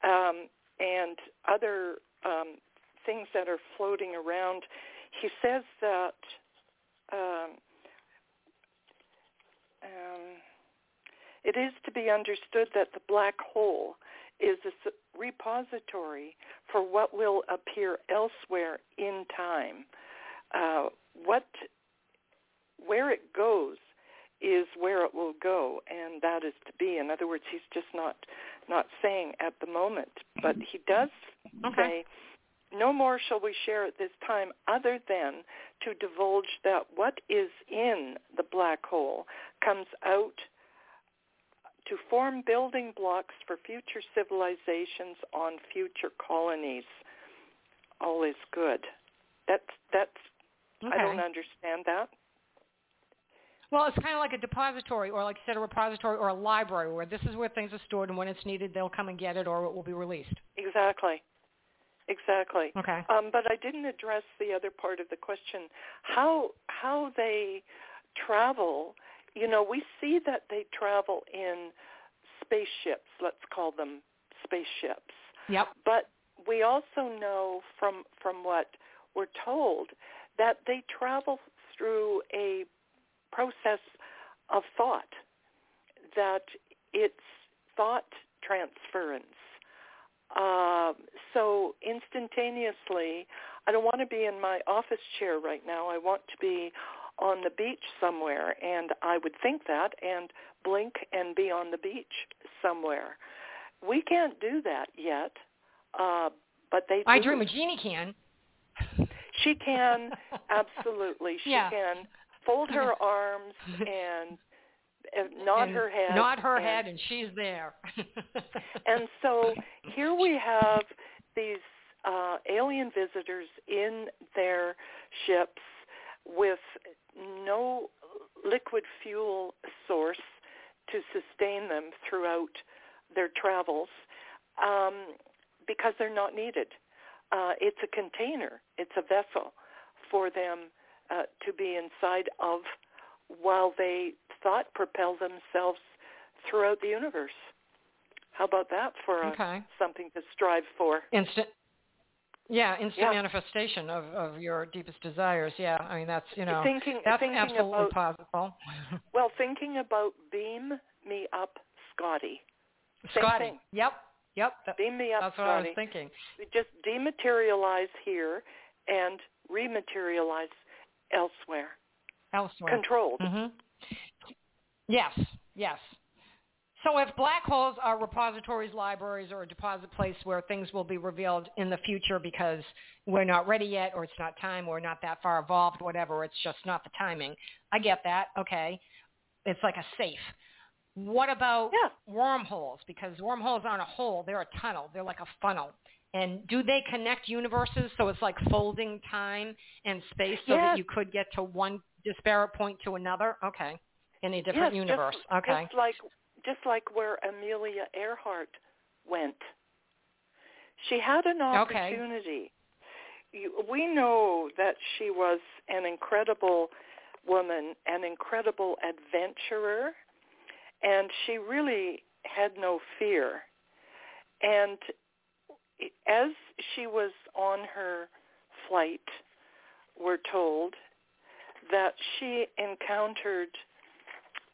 um, and other um, things that are floating around. He says that um, um, it is to be understood that the black hole is a repository for what will appear elsewhere in time. Uh, what, where it goes is where it will go, and that is to be. In other words, he's just not not saying at the moment, but he does okay. say, "No more shall we share at this time, other than to divulge that what is in the black hole comes out." To form building blocks for future civilizations on future colonies. All is good. That's that's. Okay. I don't understand that. Well, it's kind of like a depository or like you said, a repository or a library where this is where things are stored and when it's needed they'll come and get it or it will be released. Exactly. Exactly. Okay. Um, but I didn't address the other part of the question. How how they travel, you know, we see that they travel in spaceships, let's call them spaceships. Yep. But we also know from from what we're told that they travel through a process of thought, that it's thought transference. Uh, so instantaneously, I don't want to be in my office chair right now. I want to be on the beach somewhere, and I would think that and blink and be on the beach somewhere. We can't do that yet, uh, but they. Do. I Dream of Jeannie can. She can absolutely. She yeah. can fold her arms and, and nod and her head. Nod her and, head, and she's there. and so here we have these uh, alien visitors in their ships with no liquid fuel source to sustain them throughout their travels um, because they're not needed. Uh, it's a container. It's a vessel for them uh, to be inside of while they thought propel themselves throughout the universe. How about that for a, okay. something to strive for? Instant. Yeah, instant yeah. manifestation of, of your deepest desires. Yeah, I mean that's you know thinking, that's thinking absolutely about, possible. well, thinking about beam me up, Scotty. Same Scotty. Thing. Yep. Yep. That, beam me up, that's Scotty. what I was thinking. Just dematerialize here and rematerialize elsewhere. Elsewhere. Controlled. Mm-hmm. Yes, yes. So if black holes are repositories, libraries, or a deposit place where things will be revealed in the future because we're not ready yet, or it's not time, or not that far evolved, whatever, it's just not the timing. I get that. Okay. It's like a safe. What about Yeah. wormholes? Because wormholes aren't a hole; they're a tunnel. They're like a funnel. And do they connect universes so it's like folding time and space so Yes. that you could get to one disparate point to another? Okay. In a different yes, universe. Just, okay. Just like just like where Amelia Earhart went. She had an Okay. opportunity. You, we know that she was an incredible woman, an incredible adventurer, and she really had no fear. And as she was on her flight, we're told that she encountered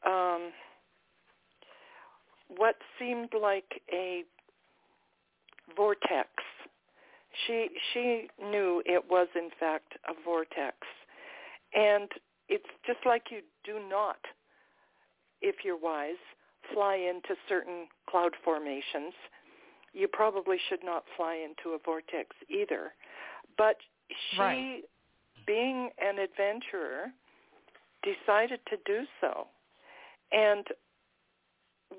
um, what seemed like a vortex. She she knew it was in fact a vortex, and it's just like you do not, if you're wise, fly into certain cloud formations. You probably should not fly into a vortex either. But she, Right. being an adventurer, decided to do so. And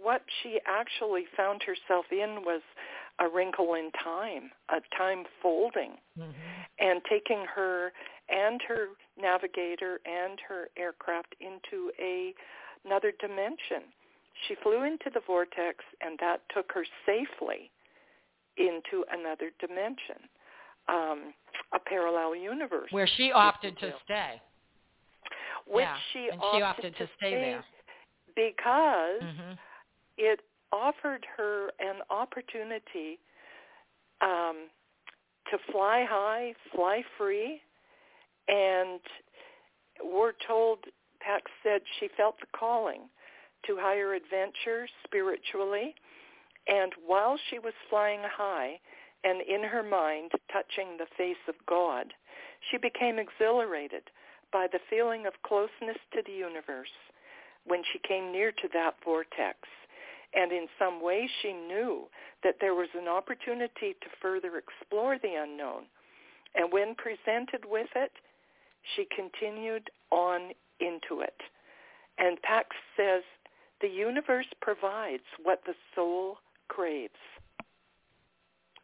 what she actually found herself in was a wrinkle in time, a time folding, Mhm. and taking her and her navigator and her aircraft into a, another dimension. She flew into the vortex, and that took her safely into another dimension, um, a parallel universe, Where she opted to stay. which yeah, she and she opted, opted to stay there. because hmm it offered her an opportunity um, to fly high, fly free, and we're told, Pax said she felt the calling to higher adventure spiritually, and while she was flying high and in her mind touching the face of God, she became exhilarated by the feeling of closeness to the universe when she came near to that vortex and in some way she knew that there was an opportunity to further explore the unknown. And when presented with it, she continued on into it. And Pax says, the universe provides what the soul craves,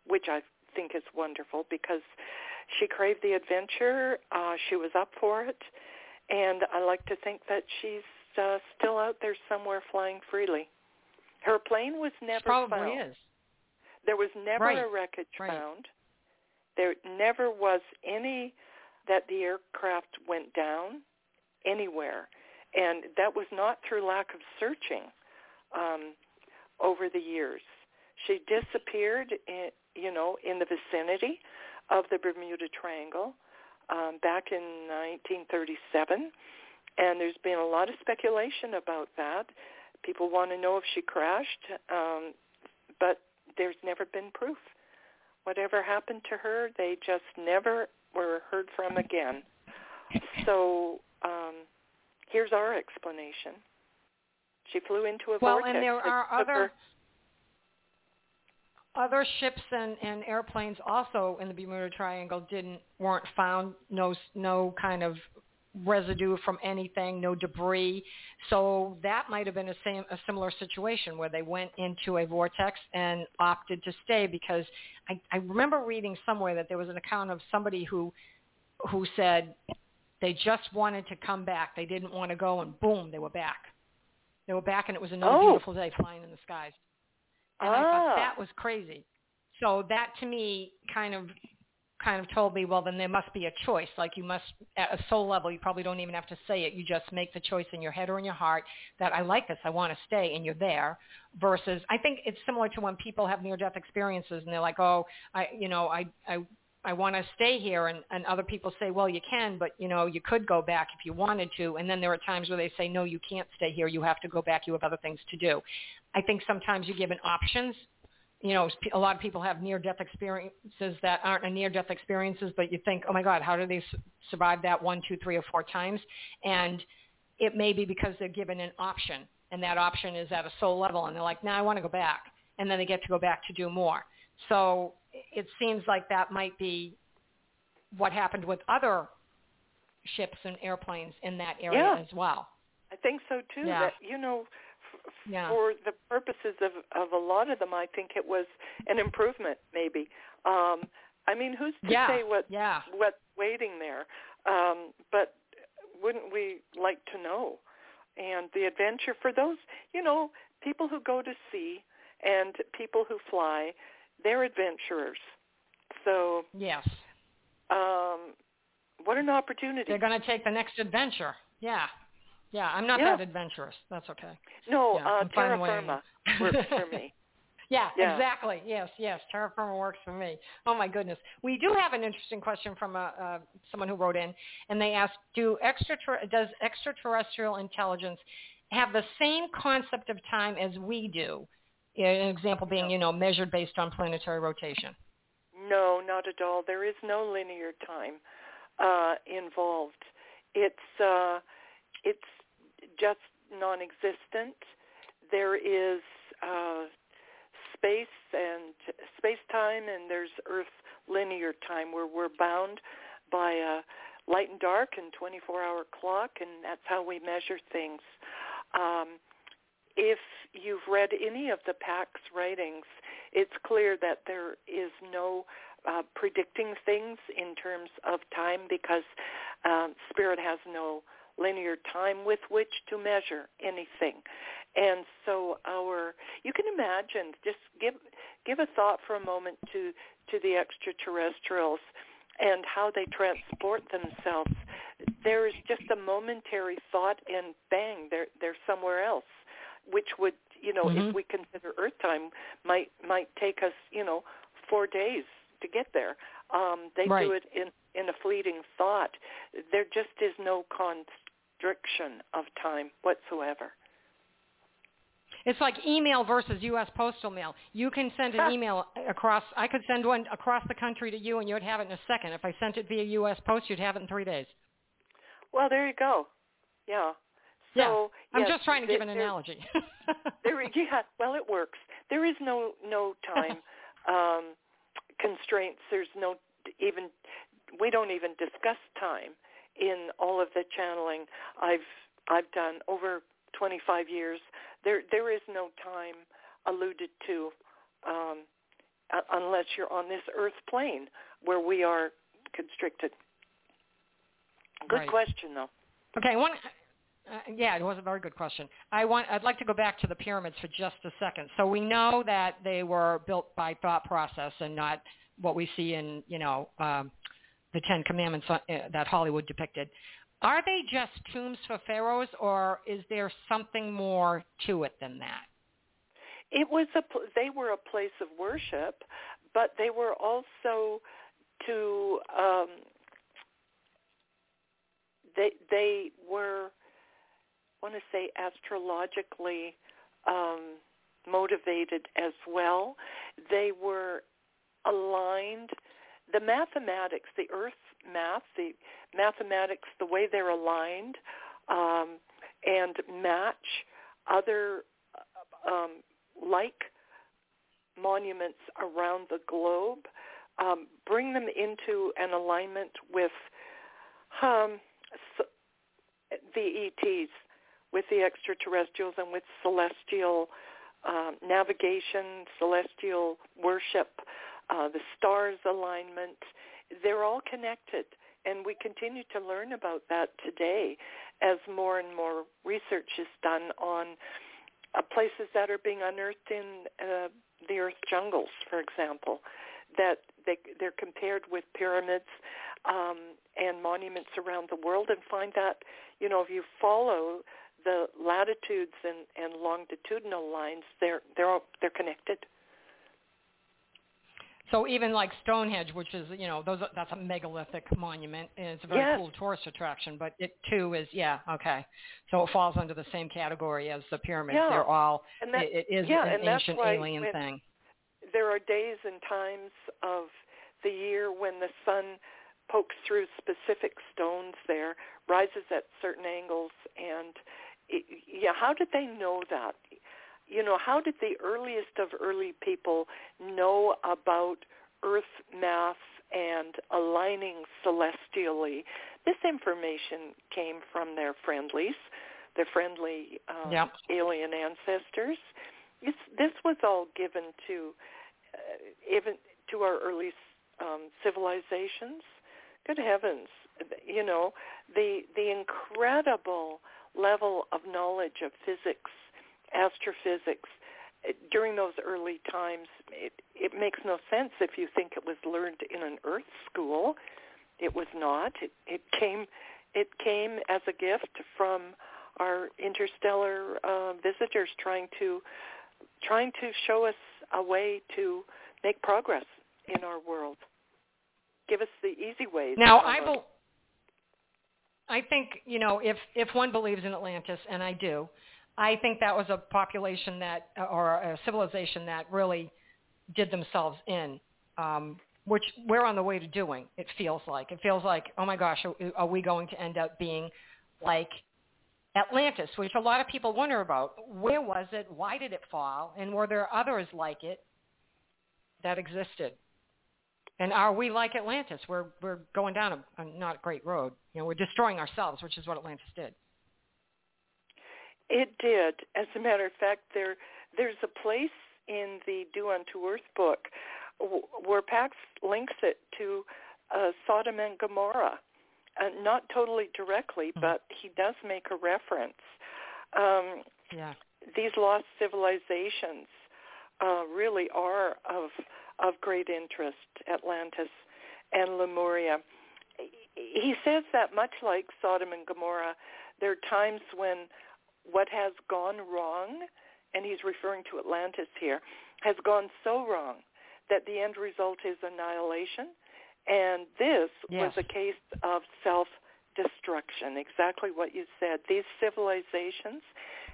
which I think is wonderful because she craved the adventure. Uh, she was up for it. And I like to think that she's uh, still out there somewhere flying freely. Her plane was never Probably found. is. There was never Right. a wreckage Right. found. There never was any that the aircraft went down anywhere. And that was not through lack of searching um, over the years. She disappeared, in, you know, in the vicinity of the Bermuda Triangle um, back in 1937. And there's been a lot of speculation about that. People want to know if she crashed, um, but there's never been proof. Whatever happened to her, they just never were heard from again. So um, here's our explanation. She flew into a Well, vortex. and there are other her- other ships and, and airplanes also in the Bermuda Triangle didn't weren't found. No no kind of residue from anything, no debris. So that might have been a same a similar situation where they went into a vortex and opted to stay because I, I remember reading somewhere that there was an account of somebody who who said they just wanted to come back. They didn't want to go and boom, they were back. They were back and it was another Oh. beautiful day flying in the skies. And I thought Ah. that was crazy. So that to me kind of kind of told me, well, then there must be a choice. Like you must, at a soul level, you probably don't even have to say it. You just make the choice in your head or in your heart that I like this, I want to stay, and you're there. Versus, I think it's similar to when people have near-death experiences and they're like, oh, I, you know, I, I, I want to stay here, and, and other people say, well, you can, but you know, you could go back if you wanted to. And then there are times where they say, no, you can't stay here. You have to go back. You have other things to do. I think sometimes you're given options you know, a lot of people have near-death experiences that aren't near-death experiences, but you think, oh my God, how do they survive that one, two, three, or four times? And it may be because they're given an option. and that option is at a soul level, and they're like, "Now nah, I want to go back," and then they get to go back to do more. So it seems like that might be what happened with other ships and airplanes in that area yeah. as well. I think so too. Yeah. That you know, f- yeah. for the purposes of of a lot of them, I think it was an improvement. Maybe. Um, I mean, who's to yeah. say what yeah. what's waiting there? Um, but wouldn't we like to know? And the adventure for those, you know, people who go to sea and people who fly, they're adventurers. So yes, um, what an opportunity! they're going to take the next adventure. Yeah, yeah. I'm not Yeah. that adventurous. That's okay. No, Yeah, uh, terra firma works for me. Yeah, Yeah. exactly. Yes, yes. Terra firma works for me. Oh my goodness. We do have an interesting question from a, uh, someone who wrote in, and they asked, "Do extrater- does extraterrestrial intelligence have the same concept of time as we do?" An example being, you know, measured based on planetary rotation. No, not at all. There is no linear time uh, involved. It's uh, it's just non-existent. There is uh, space and space-time, and there's Earth linear time, where we're bound by a light and dark and 24-hour clock, and that's how we measure things. Um, if you've read any of the Pax's writings, it's clear that there is no uh, predicting things in terms of time because um, spirit has no linear time with which to measure anything. And so our you can imagine just give give a thought for a moment to to the extraterrestrials and how they transport themselves. There is just a momentary thought and bang, they're they're somewhere else which would you know Mhm. if we consider earth time might might take us you know four days to get there um they Right. do it in in a fleeting thought there just is no constriction of time whatsoever It's like email versus U.S. postal mail. You can send an email across. I could send one across the country to you, and you'd have it in a second. If I sent it via U.S. post, you'd have it in three days. well there you go yeah Yeah. I'm yes, just trying to give an there- analogy. there yeah well it works there is no no time um constraints there's no even we don't even discuss time in all of the channeling i've i've done over 25 years there there is no time alluded to um uh, unless you're on this earth plane where we are constricted good Right. question though okay, one. Uh, yeah, it was a very good question. I want. I'd like to go back to the pyramids for just a second. So we know that they were built by thought process and not what we see in, you know, um, the Ten Commandments uh, that Hollywood depicted. Are they just tombs for pharaohs, or is there something more to it than that? It was a. They were a place of worship, but they were also to um, they they were want to say astrologically um, motivated as well. They were aligned. The mathematics, the Earth math, the mathematics, the way they're aligned um, and match other uh, um, like monuments around the globe, um, bring them into an alignment with um, s the ETs, with the extraterrestrials, and with celestial um, navigation, celestial worship, uh, the stars alignment. They're all connected, and we continue to learn about that today as more and more research is done on uh, places that are being unearthed in uh, the Earth jungles, for example, that they, they're compared with pyramids um, and monuments around the world, and find that you know if you follow the latitudes and, and longitudinal lines, they're they're all, they're connected. So even like Stonehenge, which is you know those that's a megalithic monument, and it's a very Yes. cool tourist attraction. But it too is yeah okay. So it falls under the same category as the pyramids. Yeah. They're all And that, it, it is yeah, an and ancient alien thing. there are days and times of the year when the sun pokes through specific stones there, rises at certain angles, and yeah, how did they know that? You know, how did the earliest of early people know about Earth mass and aligning celestially? This information came from their friendlies, their friendly um, yep. alien ancestors. It's, this was all given to uh, even to our early um, civilizations. Good heavens, you know the the incredible level of knowledge of physics, astrophysics eh, during those early times. It, it makes no sense if you think it was learned in an Earth school. It was not. It, it came it came as a gift from our interstellar uh, visitors trying to trying to show us a way to make progress in our world. Give us the easy ways. Now, I, be- I think you know if if one believes in Atlantis, and I do, I think that was a population that or a civilization that really did themselves in, um, which we're on the way to doing. It feels like it feels like oh my gosh, are, are we going to end up being like Atlantis, which a lot of people wonder about. Where was it? Why did it fall? And were there others like it that existed? And are we like Atlantis? We're we're going down a, a not a great road. You know, we're destroying ourselves, which is what Atlantis did. It did. As a matter of fact, there there's a place in the Do Unto Earth book where Pax links it to uh, Sodom and Gomorrah. Uh, not totally directly, mm-hmm. but he does make a reference. Um, yeah. These lost civilizations uh, really are of of great interest, Atlantis and Lemuria. He says that much like Sodom and Gomorrah, there are times when what has gone wrong, and he's referring to Atlantis here, has gone so wrong that the end result is annihilation. And this yes. was a case of self-destruction, exactly what you said. These civilizations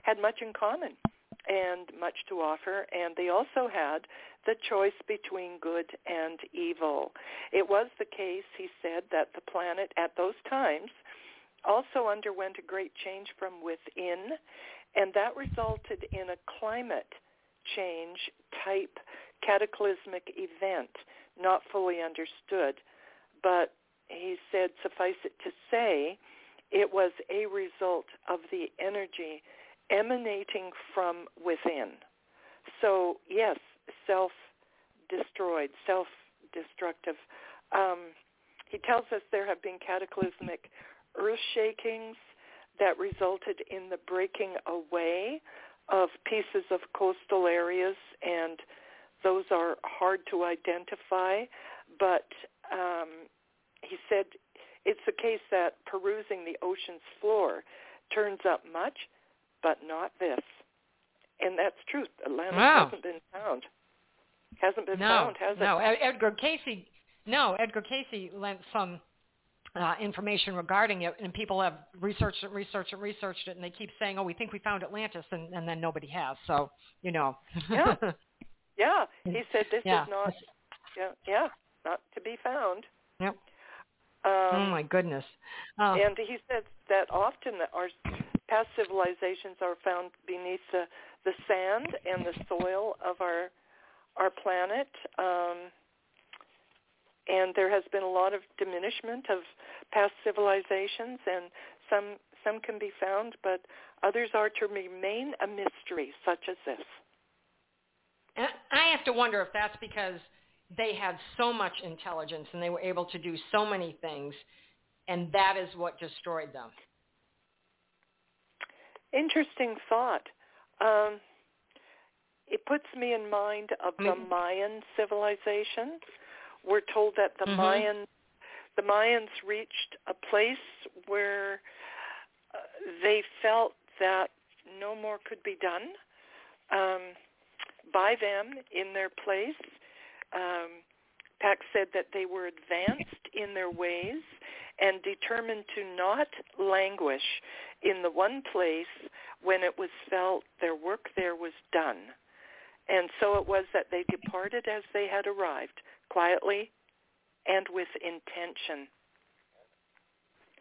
had much in common and much to offer, and they also had the choice between good and evil. It was the case, he said, that the planet at those times also underwent a great change from within, and that resulted in a climate change type cataclysmic event, not fully understood. But he said, suffice it to say, it was a result of the energy emanating from within. So yes, self-destroyed, self-destructive. Um, he tells us there have been cataclysmic earth shakings that resulted in the breaking away of pieces of coastal areas, and those are hard to identify. But um, he said it's the case that perusing the ocean's floor turns up much, but not this. And that's true. Atlantis wow. hasn't been found. Hasn't been no, found, has no. it? No, Edgar Cayce. No, Edgar Cayce lent some uh, information regarding it, and people have researched it, researched it, researched it, and they keep saying, "Oh, we think we found Atlantis," and, and then nobody has. So, you know. yeah. Yeah. He said this yeah. is not. Yeah. Yeah. Not to be found. Yep. Um, oh my goodness. Oh. And he said that often that our past civilizations are found beneath the the sand and the soil of our our planet. Um, and there has been a lot of diminishment of past civilizations, and some some can be found, but others are to remain a mystery, such as this. And I have to wonder if that's because they had so much intelligence and they were able to do so many things, and that is what destroyed them. Interesting thought. Um, it puts me in mind of the Mayan civilization. We're told that the mm-hmm. Mayan the Mayans reached a place where uh, they felt that no more could be done um, by them in their place. Um, Pax said that they were advanced in their ways and determined to not languish in the one place when it was felt their work there was done. And so it was that they departed as they had arrived, quietly and with intention.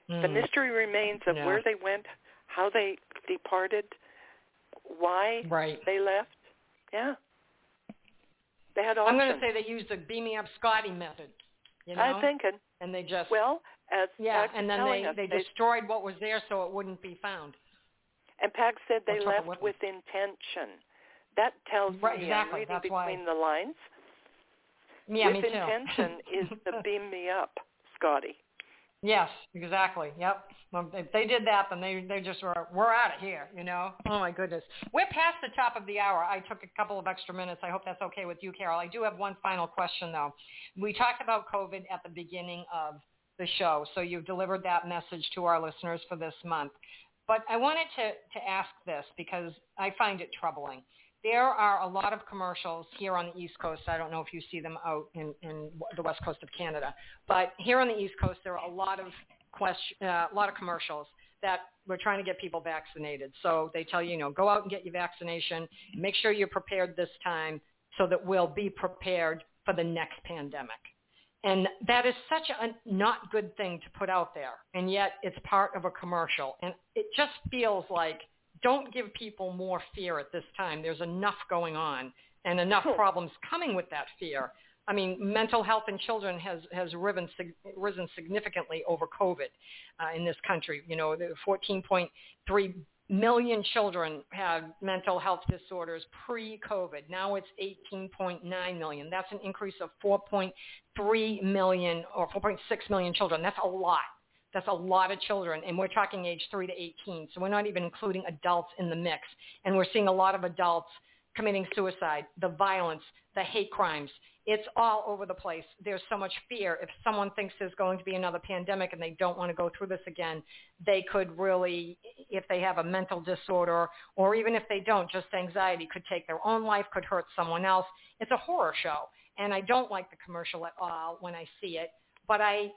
Mm. The mystery remains of yeah. where they went, how they departed, why right. they left. Yeah. They had options. I'm going to say they used the beam me up Scotty method. You know? I'm thinking. And they just well, as yeah, and then they us, they destroyed what was there so it wouldn't be found. And Pax said they left with with intention. That tells Right, me exactly. I'm reading That's between why. the lines. Yeah, with me too. intention is the beam me up, Scotty. Yes, exactly. Yep. Well, if they did that, then they they just were we're out of here. You know. Oh my goodness. We're past the top of the hour. I took a couple of extra minutes. I hope that's okay with you, Carole. I do have one final question though. We talked about COVID at the beginning of the show, so you've delivered that message to our listeners for this month. But I wanted to to ask this because I find it troubling there are a lot of commercials here on the East Coast. I don't know if you see them out in, in the West Coast of Canada, but here on the East Coast, there are a lot of question, uh, a lot of commercials that we're trying to get people vaccinated. So they tell you, you know, go out and get your vaccination. Make sure you're prepared this time so that we'll be prepared for the next pandemic. And that is such a not good thing to put out there. And yet it's part of a commercial. And it just feels like – don't give people more fear at this time. There's enough going on and enough problems coming with that fear. I mean, mental health in children has has risen, risen significantly over COVID uh, in this country. You know, 14.3 million children had mental health disorders pre-COVID. Now it's 18.9 million. That's an increase of 4.3 million or 4.6 million children. That's a lot. That's a lot of children, and we're talking age 3 to 18. So we're not even including adults in the mix. And we're seeing a lot of adults committing suicide, the violence, the hate crimes. It's all over the place. There's so much fear. If someone thinks there's going to be another pandemic and they don't want to go through this again, they could really, if they have a mental disorder or even if they don't, just anxiety could take their own life, could hurt someone else. It's a horror show. And I don't like the commercial at all when I see it. But I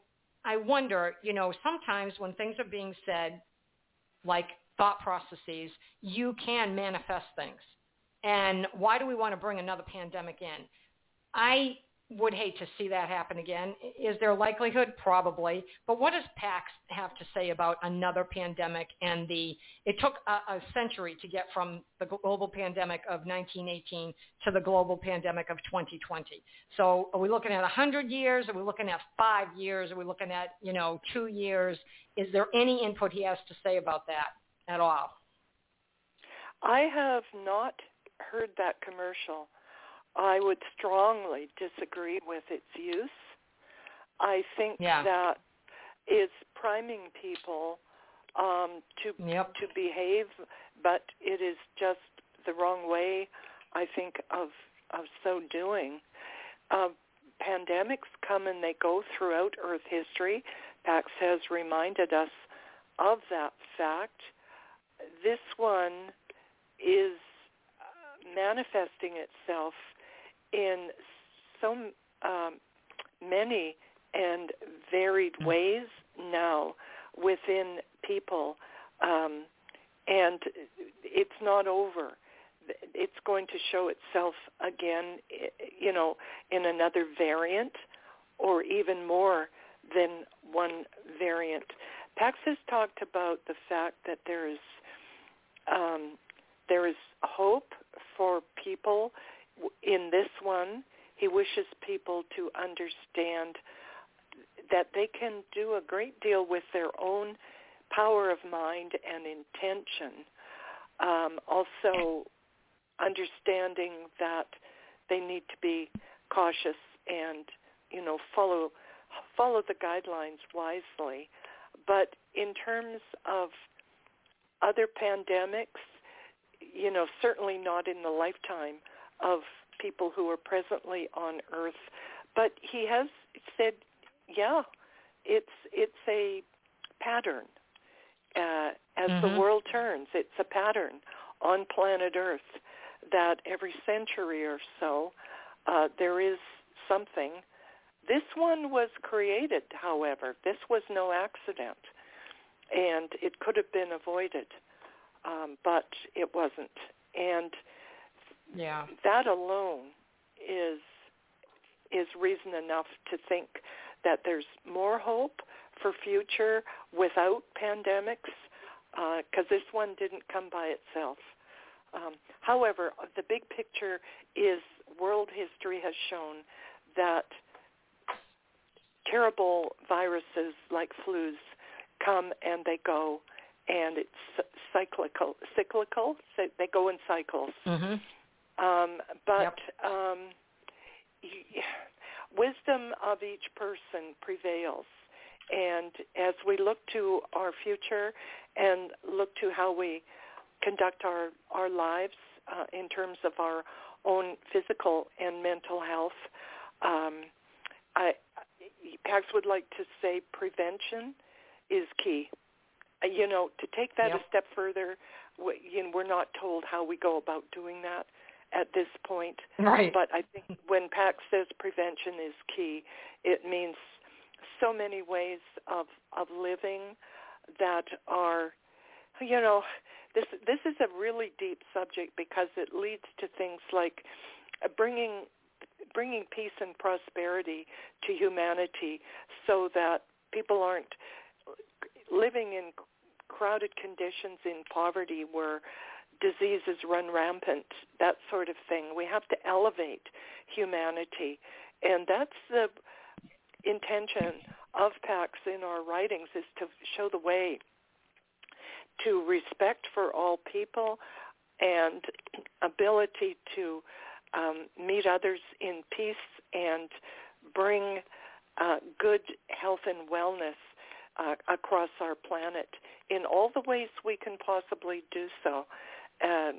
I wonder, you know, sometimes when things are being said, like thought processes, you can manifest things. And why do we want to bring another pandemic in? I would hate to see that happen again. Is there likelihood? Probably. But what does PAX have to say about another pandemic and the, it took a, a, century to get from the global pandemic of 1918 to the global pandemic of 2020. So are we looking at 100 years? Are we looking at five years? Are we looking at, you know, two years? Is there any input he has to say about that at all? I have not heard that commercial. I would strongly disagree with its use. I think yeah. that is priming people um, to yep. to behave, but it is just the wrong way. I think of of so doing. Uh, pandemics come and they go throughout Earth history. Pax has reminded us of that fact. This one is uh, manifesting itself in so um, many and varied mm. ways now within people, um, and it's not over. It's going to show itself again, you know, in another variant, or even more than one variant. Pax has talked about the fact that there is um, there is hope for people in this one, he wishes people to understand that they can do a great deal with their own power of mind and intention. Um, also, understanding that they need to be cautious and you know follow follow the guidelines wisely. But in terms of other pandemics, you know, certainly not in the lifetime of people who are presently on Earth. But he has said, yeah, it's it's a pattern. Uh, as mm-hmm. the world turns, it's a pattern on planet Earth that every century or so uh, there is something. This one was created, however. This was no accident, and it could have been avoided, um, but it wasn't. And yeah. That alone is is reason enough to think that there's more hope for future without pandemics because uh, this one didn't come by itself. Um, however, the big picture is world history has shown that terrible viruses like flus come and they go, and it's cyclical. Cyclical. They go in cycles. Mm-hmm. Um, but yep. um, wisdom of each person prevails. And as we look to our future and look to how we conduct our, our lives uh, in terms of our own physical and mental health, um, I, PAX would like to say prevention is key. Uh, you know, to take that yep. a step further, we, you know, we're not told how we go about doing that at this point. Right. But I think when PAX says prevention is key, it means so many ways of of living that are, you know, this this is a really deep subject because it leads to things like bringing bringing peace and prosperity to humanity so that people aren't living in crowded conditions in poverty where diseases run rampant, that sort of thing. We have to elevate humanity. And that's the intention of PAX in our writings is to show the way to respect for all people and ability to um, meet others in peace and bring uh, good health and wellness uh, across our planet in all the ways we can possibly do so. Uh,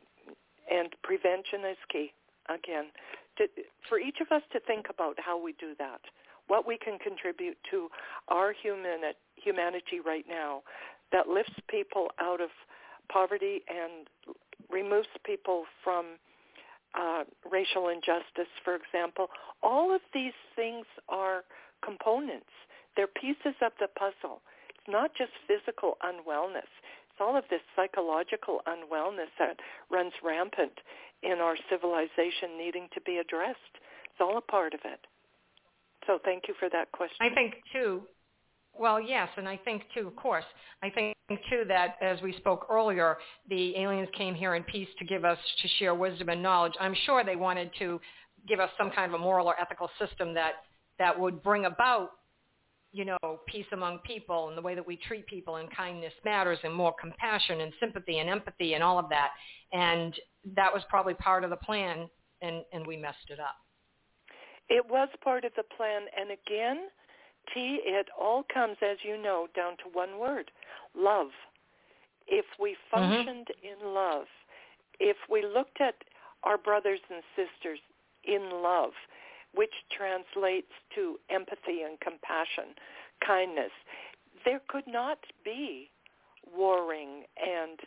and prevention is key. Again, to, for each of us to think about how we do that, what we can contribute to our human, humanity right now that lifts people out of poverty and removes people from uh, racial injustice, for example. All of these things are components. They're pieces of the puzzle. It's not just physical unwellness. It's all of this psychological unwellness that runs rampant in our civilization needing to be addressed. It's all a part of it. So thank you for that question. I think, too, well, yes, and I think too, of course, I think too that as we spoke earlier, the aliens came here in peace to give us, to share wisdom and knowledge. I'm sure they wanted to give us some kind of a moral or ethical system that, that would bring about, you know, peace among people and the way that we treat people and kindness matters and more compassion and sympathy and empathy and all of that. And that was probably part of the plan and, and we messed it up. It was part of the plan. And again, T, it all comes, as you know, down to one word, love. If we Mm-hmm. functioned mm-hmm. in love, if we looked at our brothers and sisters in love, which translates to empathy and compassion, kindness, there could not be warring and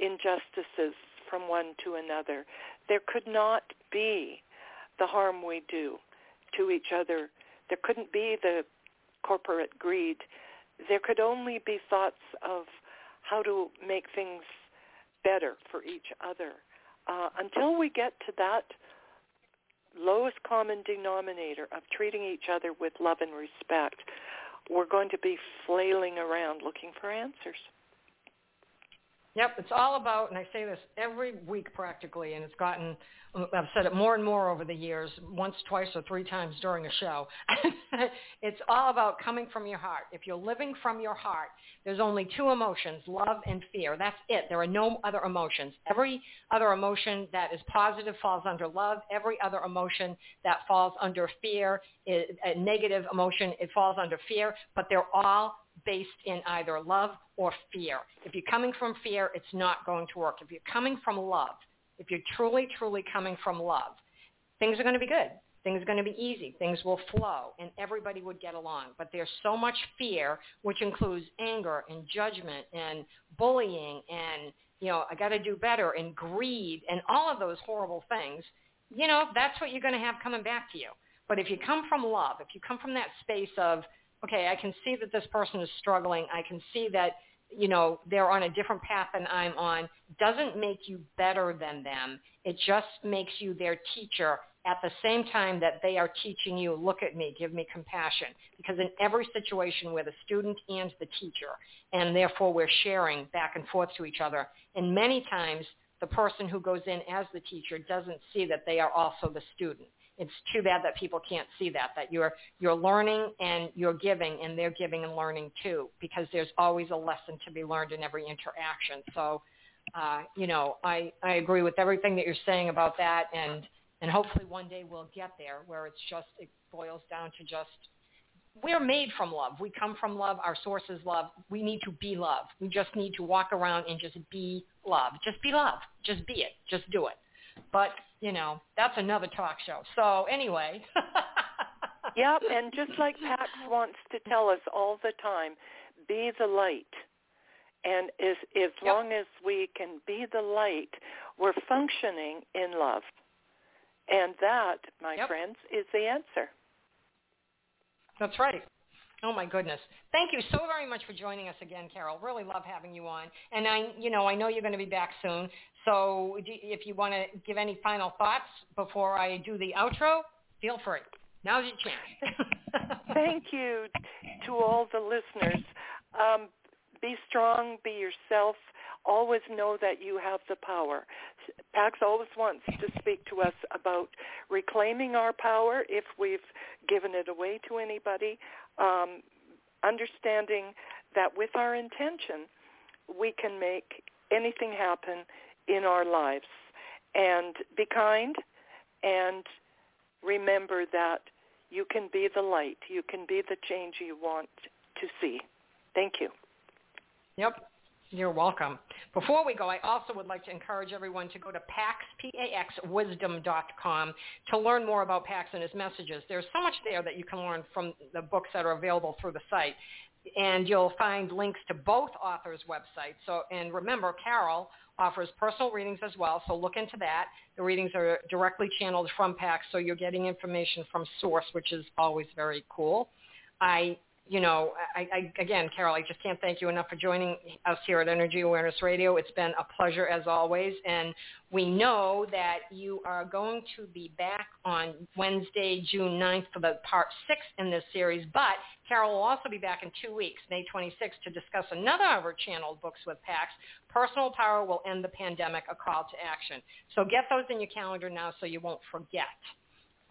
injustices from one to another. There could not be the harm we do to each other. There couldn't be the corporate greed, there could only be thoughts of how to make things better for each other. Uh, until we get to that lowest common denominator of treating each other with love and respect, we're going to be flailing around looking for answers. Yep, it's all about, and I say this every week practically, and it's gotten, I've said it more and more over the years, once, twice, or three times during a show. it's all about coming from your heart. If you're living from your heart, there's only two emotions, love and fear. That's it. There are no other emotions. Every other emotion that is positive falls under love. Every other emotion that falls under fear, a negative emotion, it falls under fear, but they're all based in either love or fear. If you're coming from fear, it's not going to work. If you're coming from love, if you're truly, truly coming from love, things are going to be good. Things are going to be easy. Things will flow, and everybody would get along. But there's so much fear, which includes anger and judgment and bullying and, you know, I got to do better and greed and all of those horrible things. You know, that's what you're going to have coming back to you. But if you come from love, if you come from that space of, okay, I can see that this person is struggling. I can see that, you know, they're on a different path than I'm on. Doesn't make you better than them. It just makes you their teacher at the same time that they are teaching you, look at me, give me compassion. Because in every situation we're the student and the teacher, and therefore we're sharing back and forth to each other. And many times the person who goes in as the teacher doesn't see that they are also the student. It's too bad that people can't see that, that you're, you're learning and you're giving and they're giving and learning too, because there's always a lesson to be learned in every interaction. So, uh, you know, I, I agree with everything that you're saying about that and, and hopefully one day we'll get there where it's just, it boils down to just we're made from love. We come from love. Our source is love. We need to be love. We just need to walk around and just be love. Just be love. Just be it. Just do it. But, you know, that's another talk show. So anyway. yep, and just like Pax wants to tell us all the time, be the light. And as, as yep. long as we can be the light, we're functioning in love. And that, my yep. friends, is the answer. That's right. Oh my goodness. Thank you so very much for joining us again, Carole. Really love having you on. And I, you know, I know you're going to be back soon. So if you want to give any final thoughts before I do the outro, feel free. Now's your chance. Thank you to all the listeners. Um, be strong, be yourself. Always know that you have the power. Pax always wants to speak to us about reclaiming our power if we've given it away to anybody, um, understanding that with our intention, we can make anything happen in our lives. And be kind and remember that you can be the light. You can be the change you want to see. Thank you. Yep. You're welcome. Before we go, I also would like to encourage everyone to go to pax, P-A-X, to learn more about Pax and his messages. There's so much there that you can learn from the books that are available through the site. And you'll find links to both authors' websites. So, and remember, Carole offers personal readings as well, so look into that. The readings are directly channeled from Pax, so you're getting information from source, which is always very cool. I you know, I, I, again, Carole, I just can't thank you enough for joining us here at Energy Awareness Radio. It's been a pleasure as always, and we know that you are going to be back on Wednesday, June 9th for the part six in this series, but Carole will also be back in two weeks, May 26th, to discuss another of her channeled books with Pax, Personal Power Will End the Pandemic, A Call to Action. So get those in your calendar now so you won't forget.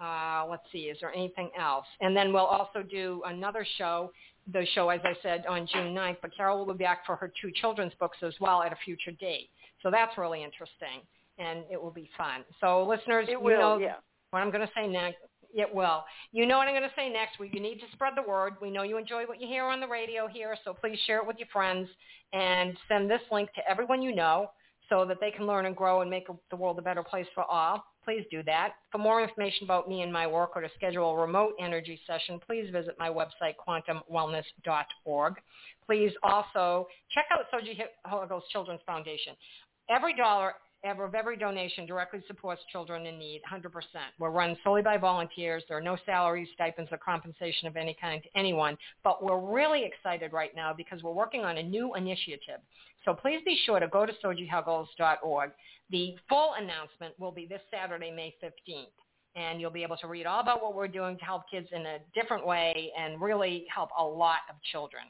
Uh, let's see, is there anything else? And then we'll also do another show, the show, as I said, on June 9th, but Carole will be back for her two children's books as well at a future date. So that's really interesting, and it will be fun. So listeners, it will, you know yeah. what I'm going to say next. It will. You know what I'm going to say next. We, you need to spread the word. We know you enjoy what you hear on the radio here, so please share it with your friends and send this link to everyone you know so that they can learn and grow and make the world a better place for all please do that. For more information about me and my work or to schedule a remote energy session, please visit my website, quantumwellness.org. Please also check out Soji Huggles Children's Foundation. Every dollar of every donation directly supports children in need, 100%. We're run solely by volunteers. There are no salaries, stipends, or compensation of any kind to anyone. But we're really excited right now because we're working on a new initiative. So please be sure to go to sojihuggles.org. The full announcement will be this Saturday, May 15th. And you'll be able to read all about what we're doing to help kids in a different way and really help a lot of children.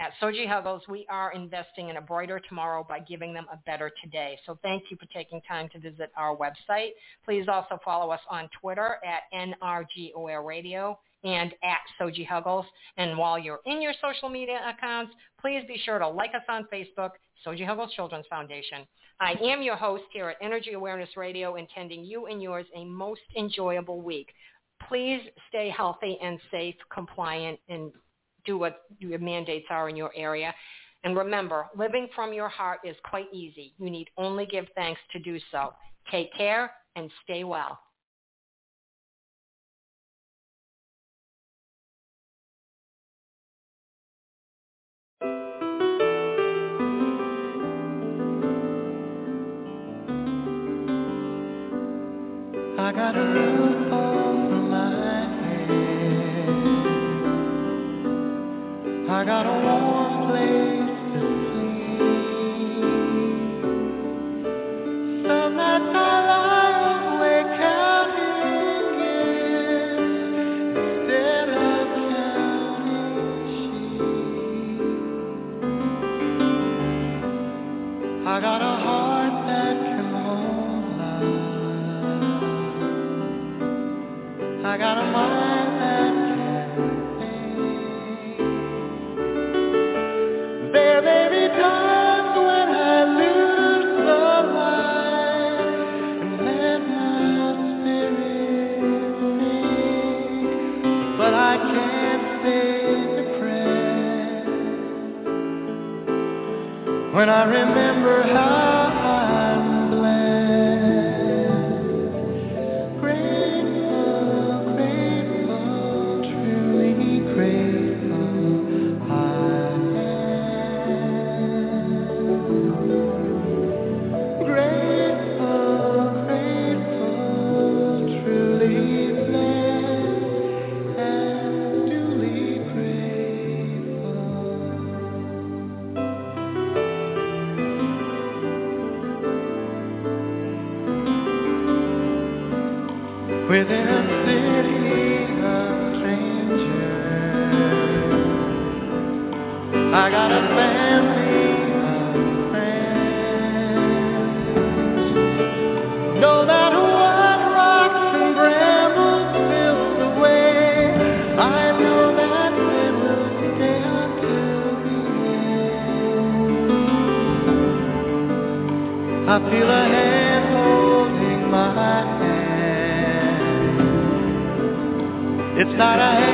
At Soji Huggles, we are investing in a brighter tomorrow by giving them a better today. So thank you for taking time to visit our website. Please also follow us on Twitter at NRG Aware Radio and at Soji Huggles. And while you're in your social media accounts, please be sure to like us on Facebook, Soji Huggles Children's Foundation. I am your host here at Energy Awareness Radio, intending you and yours a most enjoyable week. Please stay healthy and safe, compliant, and do what your mandates are in your area. And remember, living from your heart is quite easy. You need only give thanks to do so. Take care and stay well. I got a roof over my head. I got a warm when I remember how. Holding my